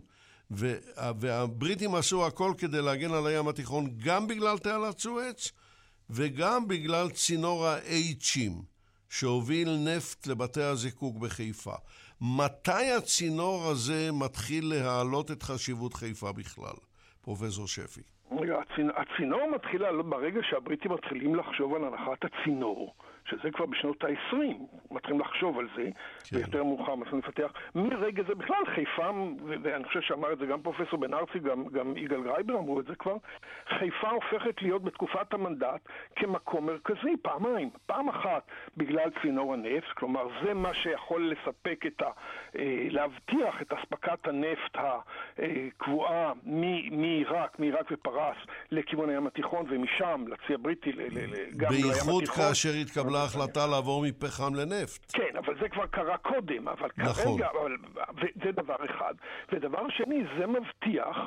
והבריטים עשו הכל כדי להגן על הים התיכון גם בגלל תעלת סואץ וגם בגלל צינור ה-H'ים. שהוביל נפט לבתי הזיקוק בחיפה. מתי הצינור הזה מתחיל להעלות את חשיבות חיפה בכלל, פרופסור שפי? הצינור מתחיל לעלות ברגע שהבריטים מתחילים לחשוב על הנחת הצינור. שזה כבר בשנות ה-20, מתחילים לחשוב על זה, כן. ויותר מאוחר מתחילים לפתח. מרגע זה בכלל, חיפה, ואני חושב שאמר את זה גם פרופסור בן ארצי, גם, גם יגאל גרייבר אמרו את זה כבר, חיפה הופכת להיות בתקופת המנדט כמקום מרכזי, פעמיים. פעם אחת בגלל צינור הנפט, כלומר זה מה שיכול לספק את ה... אה, להבטיח את אספקת הנפט הקבועה מעיראק, מעיראק ופרס, לכיוון הים התיכון, ומשם לצי הבריטי, גם לים התיכון. בייחוד כאשר התקבלה ההחלטה לעבור מפחם לנפט. כן, אבל זה כבר קרה קודם, אבל נכון. כרגע, אבל, זה דבר אחד. ודבר שני, זה מבטיח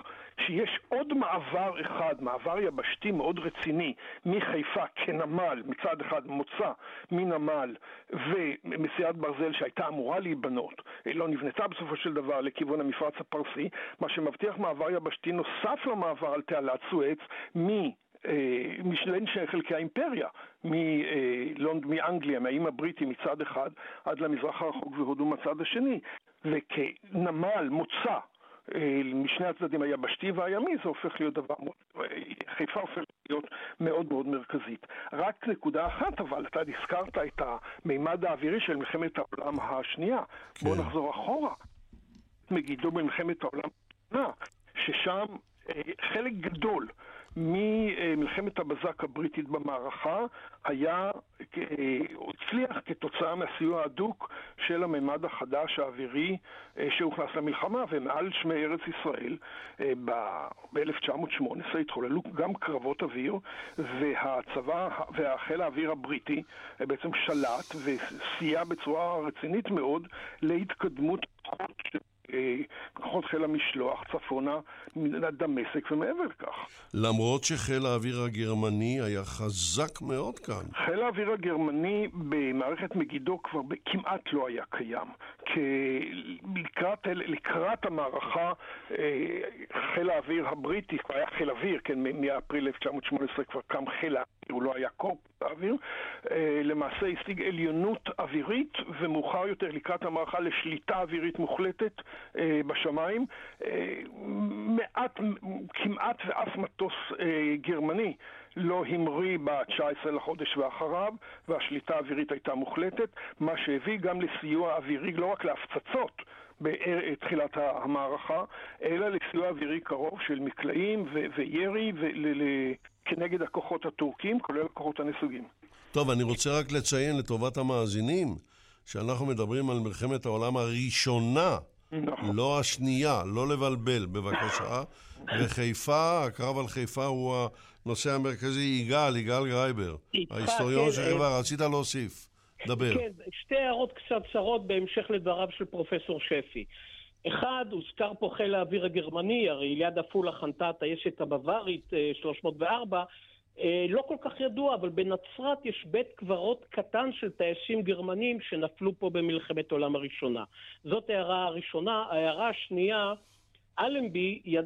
שיש עוד מעבר אחד, מעבר יבשתי מאוד רציני, מחיפה כנמל, מצד אחד מוצא מנמל ומסיעת ברזל שהייתה אמורה להיבנות, לא נבנתה בסופו של דבר לכיוון המפרץ הפרסי, מה שמבטיח מעבר יבשתי נוסף למעבר על תעלת סואץ מ... אה, משני חלקי האימפריה, מלונד, מאנגליה, מהאיים הבריטי מצד אחד, עד למזרח הרחוק והודו מצד השני. וכנמל מוצא אה, משני הצדדים היבשתי והימי זה הופך להיות דבר מאוד, חיפה הופכת להיות מאוד מאוד מרכזית. רק נקודה אחת אבל, אתה הזכרת את המימד האווירי של מלחמת העולם השנייה. כן. בואו נחזור אחורה. מגידו במלחמת העולם השנייה, ששם אה, חלק גדול ממלחמת הבזק הבריטית במערכה היה, אה, הצליח כתוצאה מהסיוע ההדוק של הממד החדש האווירי אה, שהוכנס למלחמה, ומעל שמי ארץ ישראל אה, ב-1918 התחוללו גם קרבות אוויר, והצבא והחיל האוויר הבריטי בעצם שלט וסייע בצורה רצינית מאוד להתקדמות של כוחות חיל המשלוח צפונה דמשק ומעבר לכך. למרות שחיל האוויר הגרמני היה חזק מאוד כאן. חיל האוויר הגרמני במערכת מגידו כבר כמעט לא היה קיים. לקראת, לקראת המערכה אה, חיל האוויר הבריטי, כבר היה חיל אוויר, כן, מאפריל 1918 כבר קם חיל האוויר, הוא לא היה קורפוס האוויר, אה, למעשה השיג עליונות אווירית, ומאוחר יותר לקראת המערכה לשליטה אווירית מוחלטת אה, בשמיים. מעט, כמעט ואף מטוס גרמני לא המריא ב-19 לחודש ואחריו, והשליטה האווירית הייתה מוחלטת, מה שהביא גם לסיוע אווירי, לא רק להפצצות בתחילת המערכה, אלא לסיוע אווירי קרוב של מקלעים ו- וירי ול- כנגד הכוחות הטורקים, כולל הכוחות הנסוגים. טוב, אני רוצה רק לציין לטובת המאזינים, שאנחנו מדברים על מלחמת העולם הראשונה נכון. לא השנייה, לא לבלבל, בבקשה. <laughs> וחיפה, הקרב על חיפה הוא הנושא המרכזי. יגאל, יגאל גרייבר, ההיסטוריון כן, של חיפה, אה, רצית להוסיף. דבר. כן, שתי הערות קצרצרות בהמשך לדבריו של פרופסור שפי. אחד, הוזכר פה חיל האוויר הגרמני, הרי ליד עפולה חנתה הטייסת הבווארית 304, אה, אה, לא כל כך ידוע, אבל בנצרת יש בית קברות קטן של טייסים גרמנים שנפלו פה במלחמת העולם הראשונה. זאת הערה הראשונה. ההערה השנייה, אלנבי יד...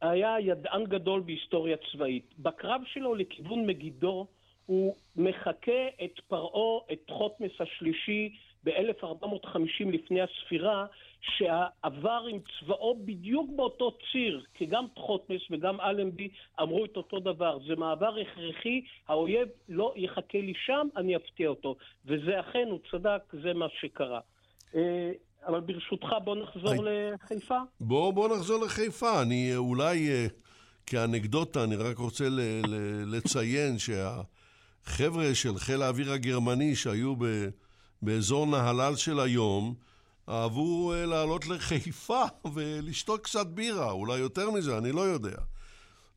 היה ידען גדול בהיסטוריה צבאית. בקרב שלו לכיוון מגידו הוא מחקה את פרעה, את חותמס השלישי, ב-1450 לפני הספירה, שעבר עם צבאו בדיוק באותו ציר, כי גם תחותמס וגם אלנבי אמרו את אותו דבר. זה מעבר הכרחי, האויב לא יחכה לי שם, אני אפתיע אותו. וזה אכן, הוא צדק, זה מה שקרה. אה, אבל ברשותך, בוא נחזור I... לחיפה. בוא, בוא נחזור לחיפה. אני אולי, אה, כאנקדוטה, אני רק רוצה ל, ל, לציין שהחבר'ה של חיל האוויר הגרמני שהיו ב... באזור נהלל של היום, אהבו אה, לעלות לחיפה <laughs> ולשתות קצת בירה, אולי יותר מזה, אני לא יודע.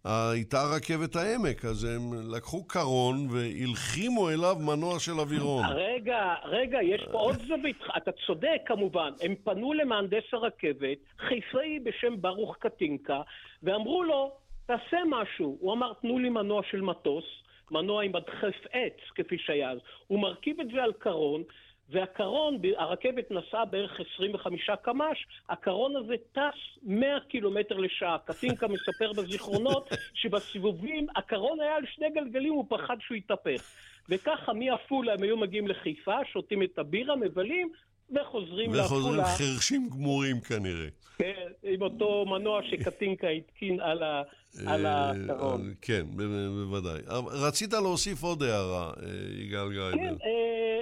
הייתה רכבת העמק, אז הם לקחו קרון והלחימו אליו מנוע של אווירון. <laughs> רגע, רגע, יש פה עוד זווית, אתה צודק כמובן. הם פנו למהנדס הרכבת, חיפאי בשם ברוך קטינקה, ואמרו לו, תעשה משהו. הוא אמר, תנו לי מנוע של מטוס, מנוע עם מדחף עץ, כפי שהיה אז. הוא מרכיב את זה על קרון, והקרון, הרכבת נסעה בערך 25 קמ"ש, הקרון הזה טס 100 קילומטר לשעה. קטינקה <laughs> מספר בזיכרונות שבסיבובים הקרון היה על שני גלגלים, הוא פחד שהוא יתהפך. וככה מעפולה הם היו מגיעים לחיפה, שותים את הבירה, מבלים, וחוזרים לעפולה. וחוזרים חרשים גמורים כנראה. כן, עם אותו מנוע שקטינקה התקין על ה... על אה, הקרון. כן, ב- ב- בוודאי. אבל רצית להוסיף עוד הערה, אה, יגאל גרייבר. כן, אה,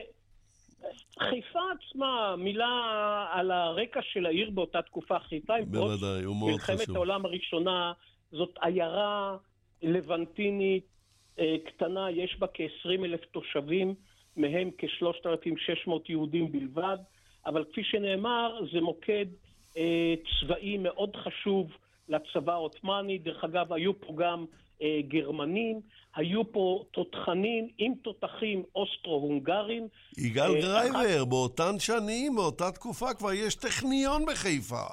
חיפה עצמה, מילה על הרקע של העיר באותה תקופה, חיפה עם פרוץ מלחמת. העולם הראשונה, זאת עיירה לבנטינית אה, קטנה, יש בה כ-20 אלף תושבים, מהם כ-3,600 יהודים בלבד, אבל כפי שנאמר, זה מוקד אה, צבאי מאוד חשוב לצבא העות'מאני. דרך אגב, היו פה גם אה, גרמנים, היו פה תותחנים עם תותחים אוסטרו-הונגרים. יגאל אה, גרייבר, באותן שנים, באותה תקופה כבר יש טכניון בחיפה.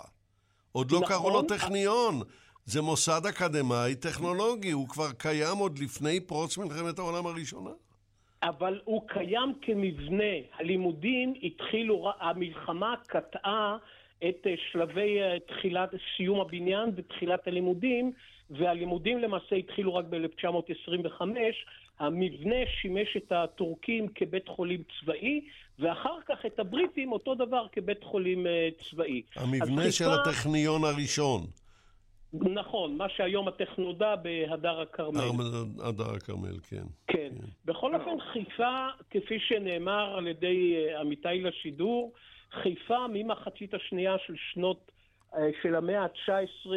עוד לא נכון. קראו לו טכניון. זה מוסד אקדמאי טכנולוגי, הוא כבר קיים עוד לפני פרוץ מלחמת העולם הראשונה. אבל הוא קיים כמבנה. הלימודים התחילו, המלחמה קטעה את אה, שלבי אה, תחילת, סיום הבניין ותחילת הלימודים, והלימודים למעשה התחילו רק ב-1925. המבנה שימש את הטורקים כבית חולים צבאי, ואחר כך את הבריטים אותו דבר כבית חולים אה, צבאי. המבנה של חיפה- הטכניון הראשון, נכון, מה שהיום הטכנודה בהדר הכרמל. הדר הכרמל, כן. כן. בכל אופן, חיפה, כפי שנאמר על ידי עמיתי לשידור, חיפה ממחצית השנייה של שנות, אה, של המאה ה-19,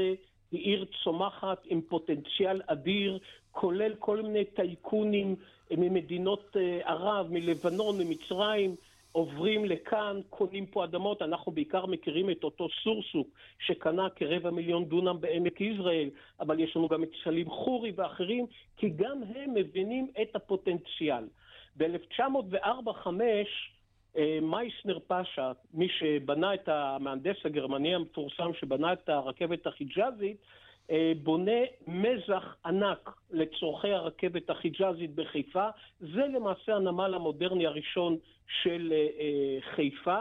היא עיר צומחת עם פוטנציאל אדיר, כולל כל מיני טייקונים אה, ממדינות אה, ערב, מלבנון, ממצרים, עוברים לכאן, קונים פה אדמות. אנחנו בעיקר מכירים את אותו סורסוק, שקנה כרבע מיליון דונם בעמק יזרעאל, אבל יש לנו גם את סלים חורי ואחרים, כי גם הם מבינים את הפוטנציאל. ב-1904-5, אה, מייסנר פאשה, מי שבנה את המהנדס הגרמני המפורסם שבנה את הרכבת החיג'אזית, אה, בונה מזח ענק לצורכי הרכבת החיג'אזית בחיפה. זה למעשה הנמל המודרני הראשון של אה, חיפה.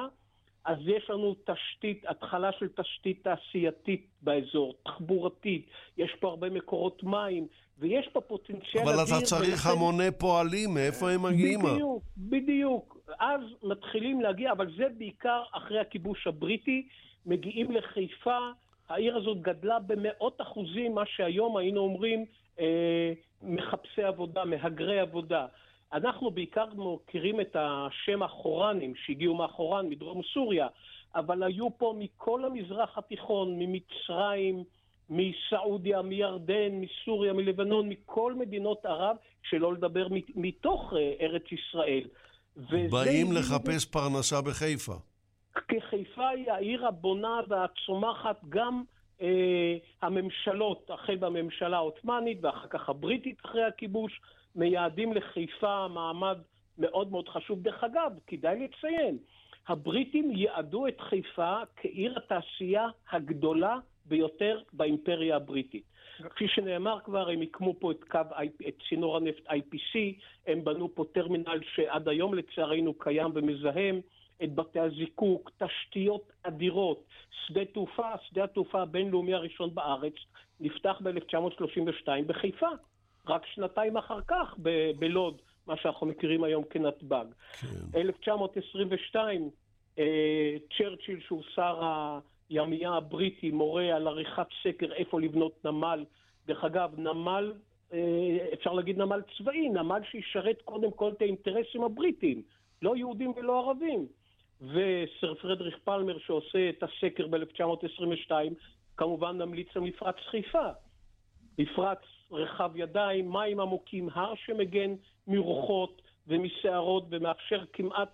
אז יש לנו תשתית, התחלה של תשתית תעשייתית באזור, תחבורתית, יש פה הרבה מקורות מים, ויש פה פוטנציאל אבל אדיר. אתה צריך ולכן- המוני פועלים, מאיפה הם מגיעים? בדיוק, בדיוק. אז מתחילים להגיע, אבל זה בעיקר אחרי הכיבוש הבריטי, מגיעים לחיפה, העיר הזאת גדלה במאות אחוזים, מה שהיום היינו אומרים אה, מחפשי עבודה, מהגרי עבודה. אנחנו בעיקר מכירים את השם החורנים שהגיעו מהחורן, מדרום סוריה, אבל היו פה מכל המזרח התיכון, ממצרים, מסעודיה, מירדן, מסוריה, מלבנון, מכל מדינות ערב, שלא לדבר מת- מתוך אה, ארץ ישראל. באים לחפש פרנסה בחיפה. כי חיפה היא העיר הבונה והצומחת, גם אה, הממשלות, החל בממשלה העות'מאנית ואחר כך הבריטית אחרי הכיבוש, מייעדים לחיפה מעמד מאוד מאוד חשוב. דרך אגב, כדאי לציין, הבריטים יעדו את חיפה כעיר התעשייה הגדולה ביותר באימפריה הבריטית. כפי שנאמר כבר, הם הקמו פה את, קו, את צינור הנפט IPC, הם בנו פה טרמינל שעד היום לצערנו קיים ומזהם, את בתי הזיקוק, תשתיות אדירות, שדה תעופה, שדה התעופה הבינלאומי הראשון בארץ, נפתח ב-1932 בחיפה, רק שנתיים אחר כך ב- בלוד, מה שאנחנו מכירים היום כנתב"ג. כן. 1922, אה, צ'רצ'יל, שהוא שר הימייה הבריטי, מורה על עריכת סקר איפה לבנות נמל. דרך אגב, נמל, אה, אפשר להגיד נמל צבאי, נמל שישרת קודם כל את האינטרסים הבריטיים, לא יהודים ולא ערבים. וסר פרדריך פלמר שעושה את הסקר ב-1922, כמובן ממליץ על מפרץ חיפה. מפרץ רחב ידיים, מים עמוקים, הר שמגן מרוחות ומסערות ומאפשר כמעט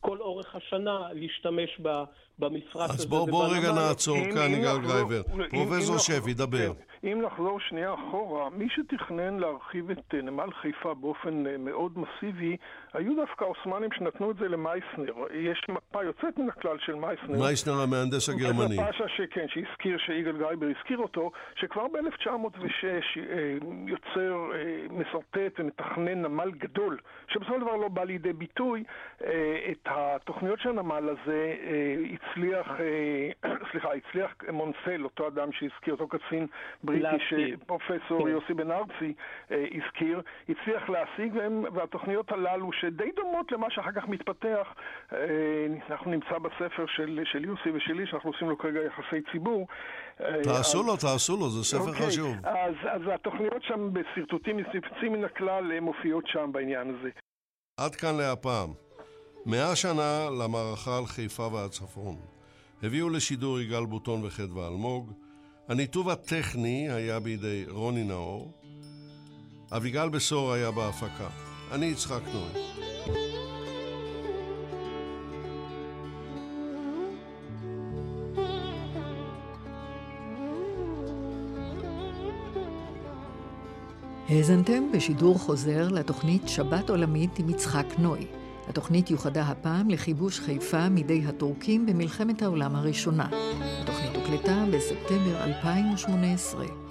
כל אורך השנה להשתמש במפרץ הזה. אז בוא, בוא רגע. נעצור כאן, יגאל נחזור- גרייבר. פרופסור שפי, דבר. אם נחזור שנייה אחורה, מי שתכנן להרחיב את אה, נמל חיפה באופן אה, מאוד מסיבי, היו דווקא העות'מאנים שנתנו את זה למייסנר. יש מפה יוצאת מן הכלל של מייסנר. מייסנר המהנדס הגרמני. פאשה שכן, שהזכיר, שיגאל גרייבר הזכיר אותו, שכבר ב-1906 יוצר, אה, משרטט ומתכנן נמל גדול, שבסופו של דבר לא בא לידי ביטוי. את התוכניות של הנמל הזה הצליח, <coughs> סליחה, הצליח מונסל, אותו אדם שהזכיר, אותו קצין בריטי. הבריטי שפרופסור יוסי בן ארצי הזכיר, הצליח להשיג, והתוכניות הללו שדי דומות למה שאחר כך מתפתח, אנחנו נמצא בספר של, של יוסי ושלי, שאנחנו עושים לו כרגע יחסי ציבור. תעשו לו, תעשו לו, זה ספר אוקיי, חשוב. אז, אז התוכניות שם בשרטוטים יוצאים מן הכלל מופיעות שם בעניין הזה. עד כאן להפעם. מאה שנה למערכה על חיפה והצפון. הביאו לשידור יגאל בוטון וחדווה אלמוג. הניתוב הטכני היה בידי רוני נאור. אביגל בשור היה בהפקה. אני יצחק נוי. האזנתם בשידור חוזר לתוכנית שבת עולמית עם יצחק נוי. התוכנית יוחדה הפעם לכיבוש חיפה מידי הטורקים במלחמת העולם הראשונה. התוכנית הוקלטה בספטמבר 2018.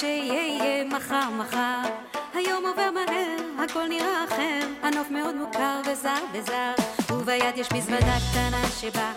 שיהיה יהיה מחר מחר. היום עובר מהר, הכל נראה אחר, הנוף מאוד מוכר וזר וזר. וביד יש מזוודה קטנה שבה.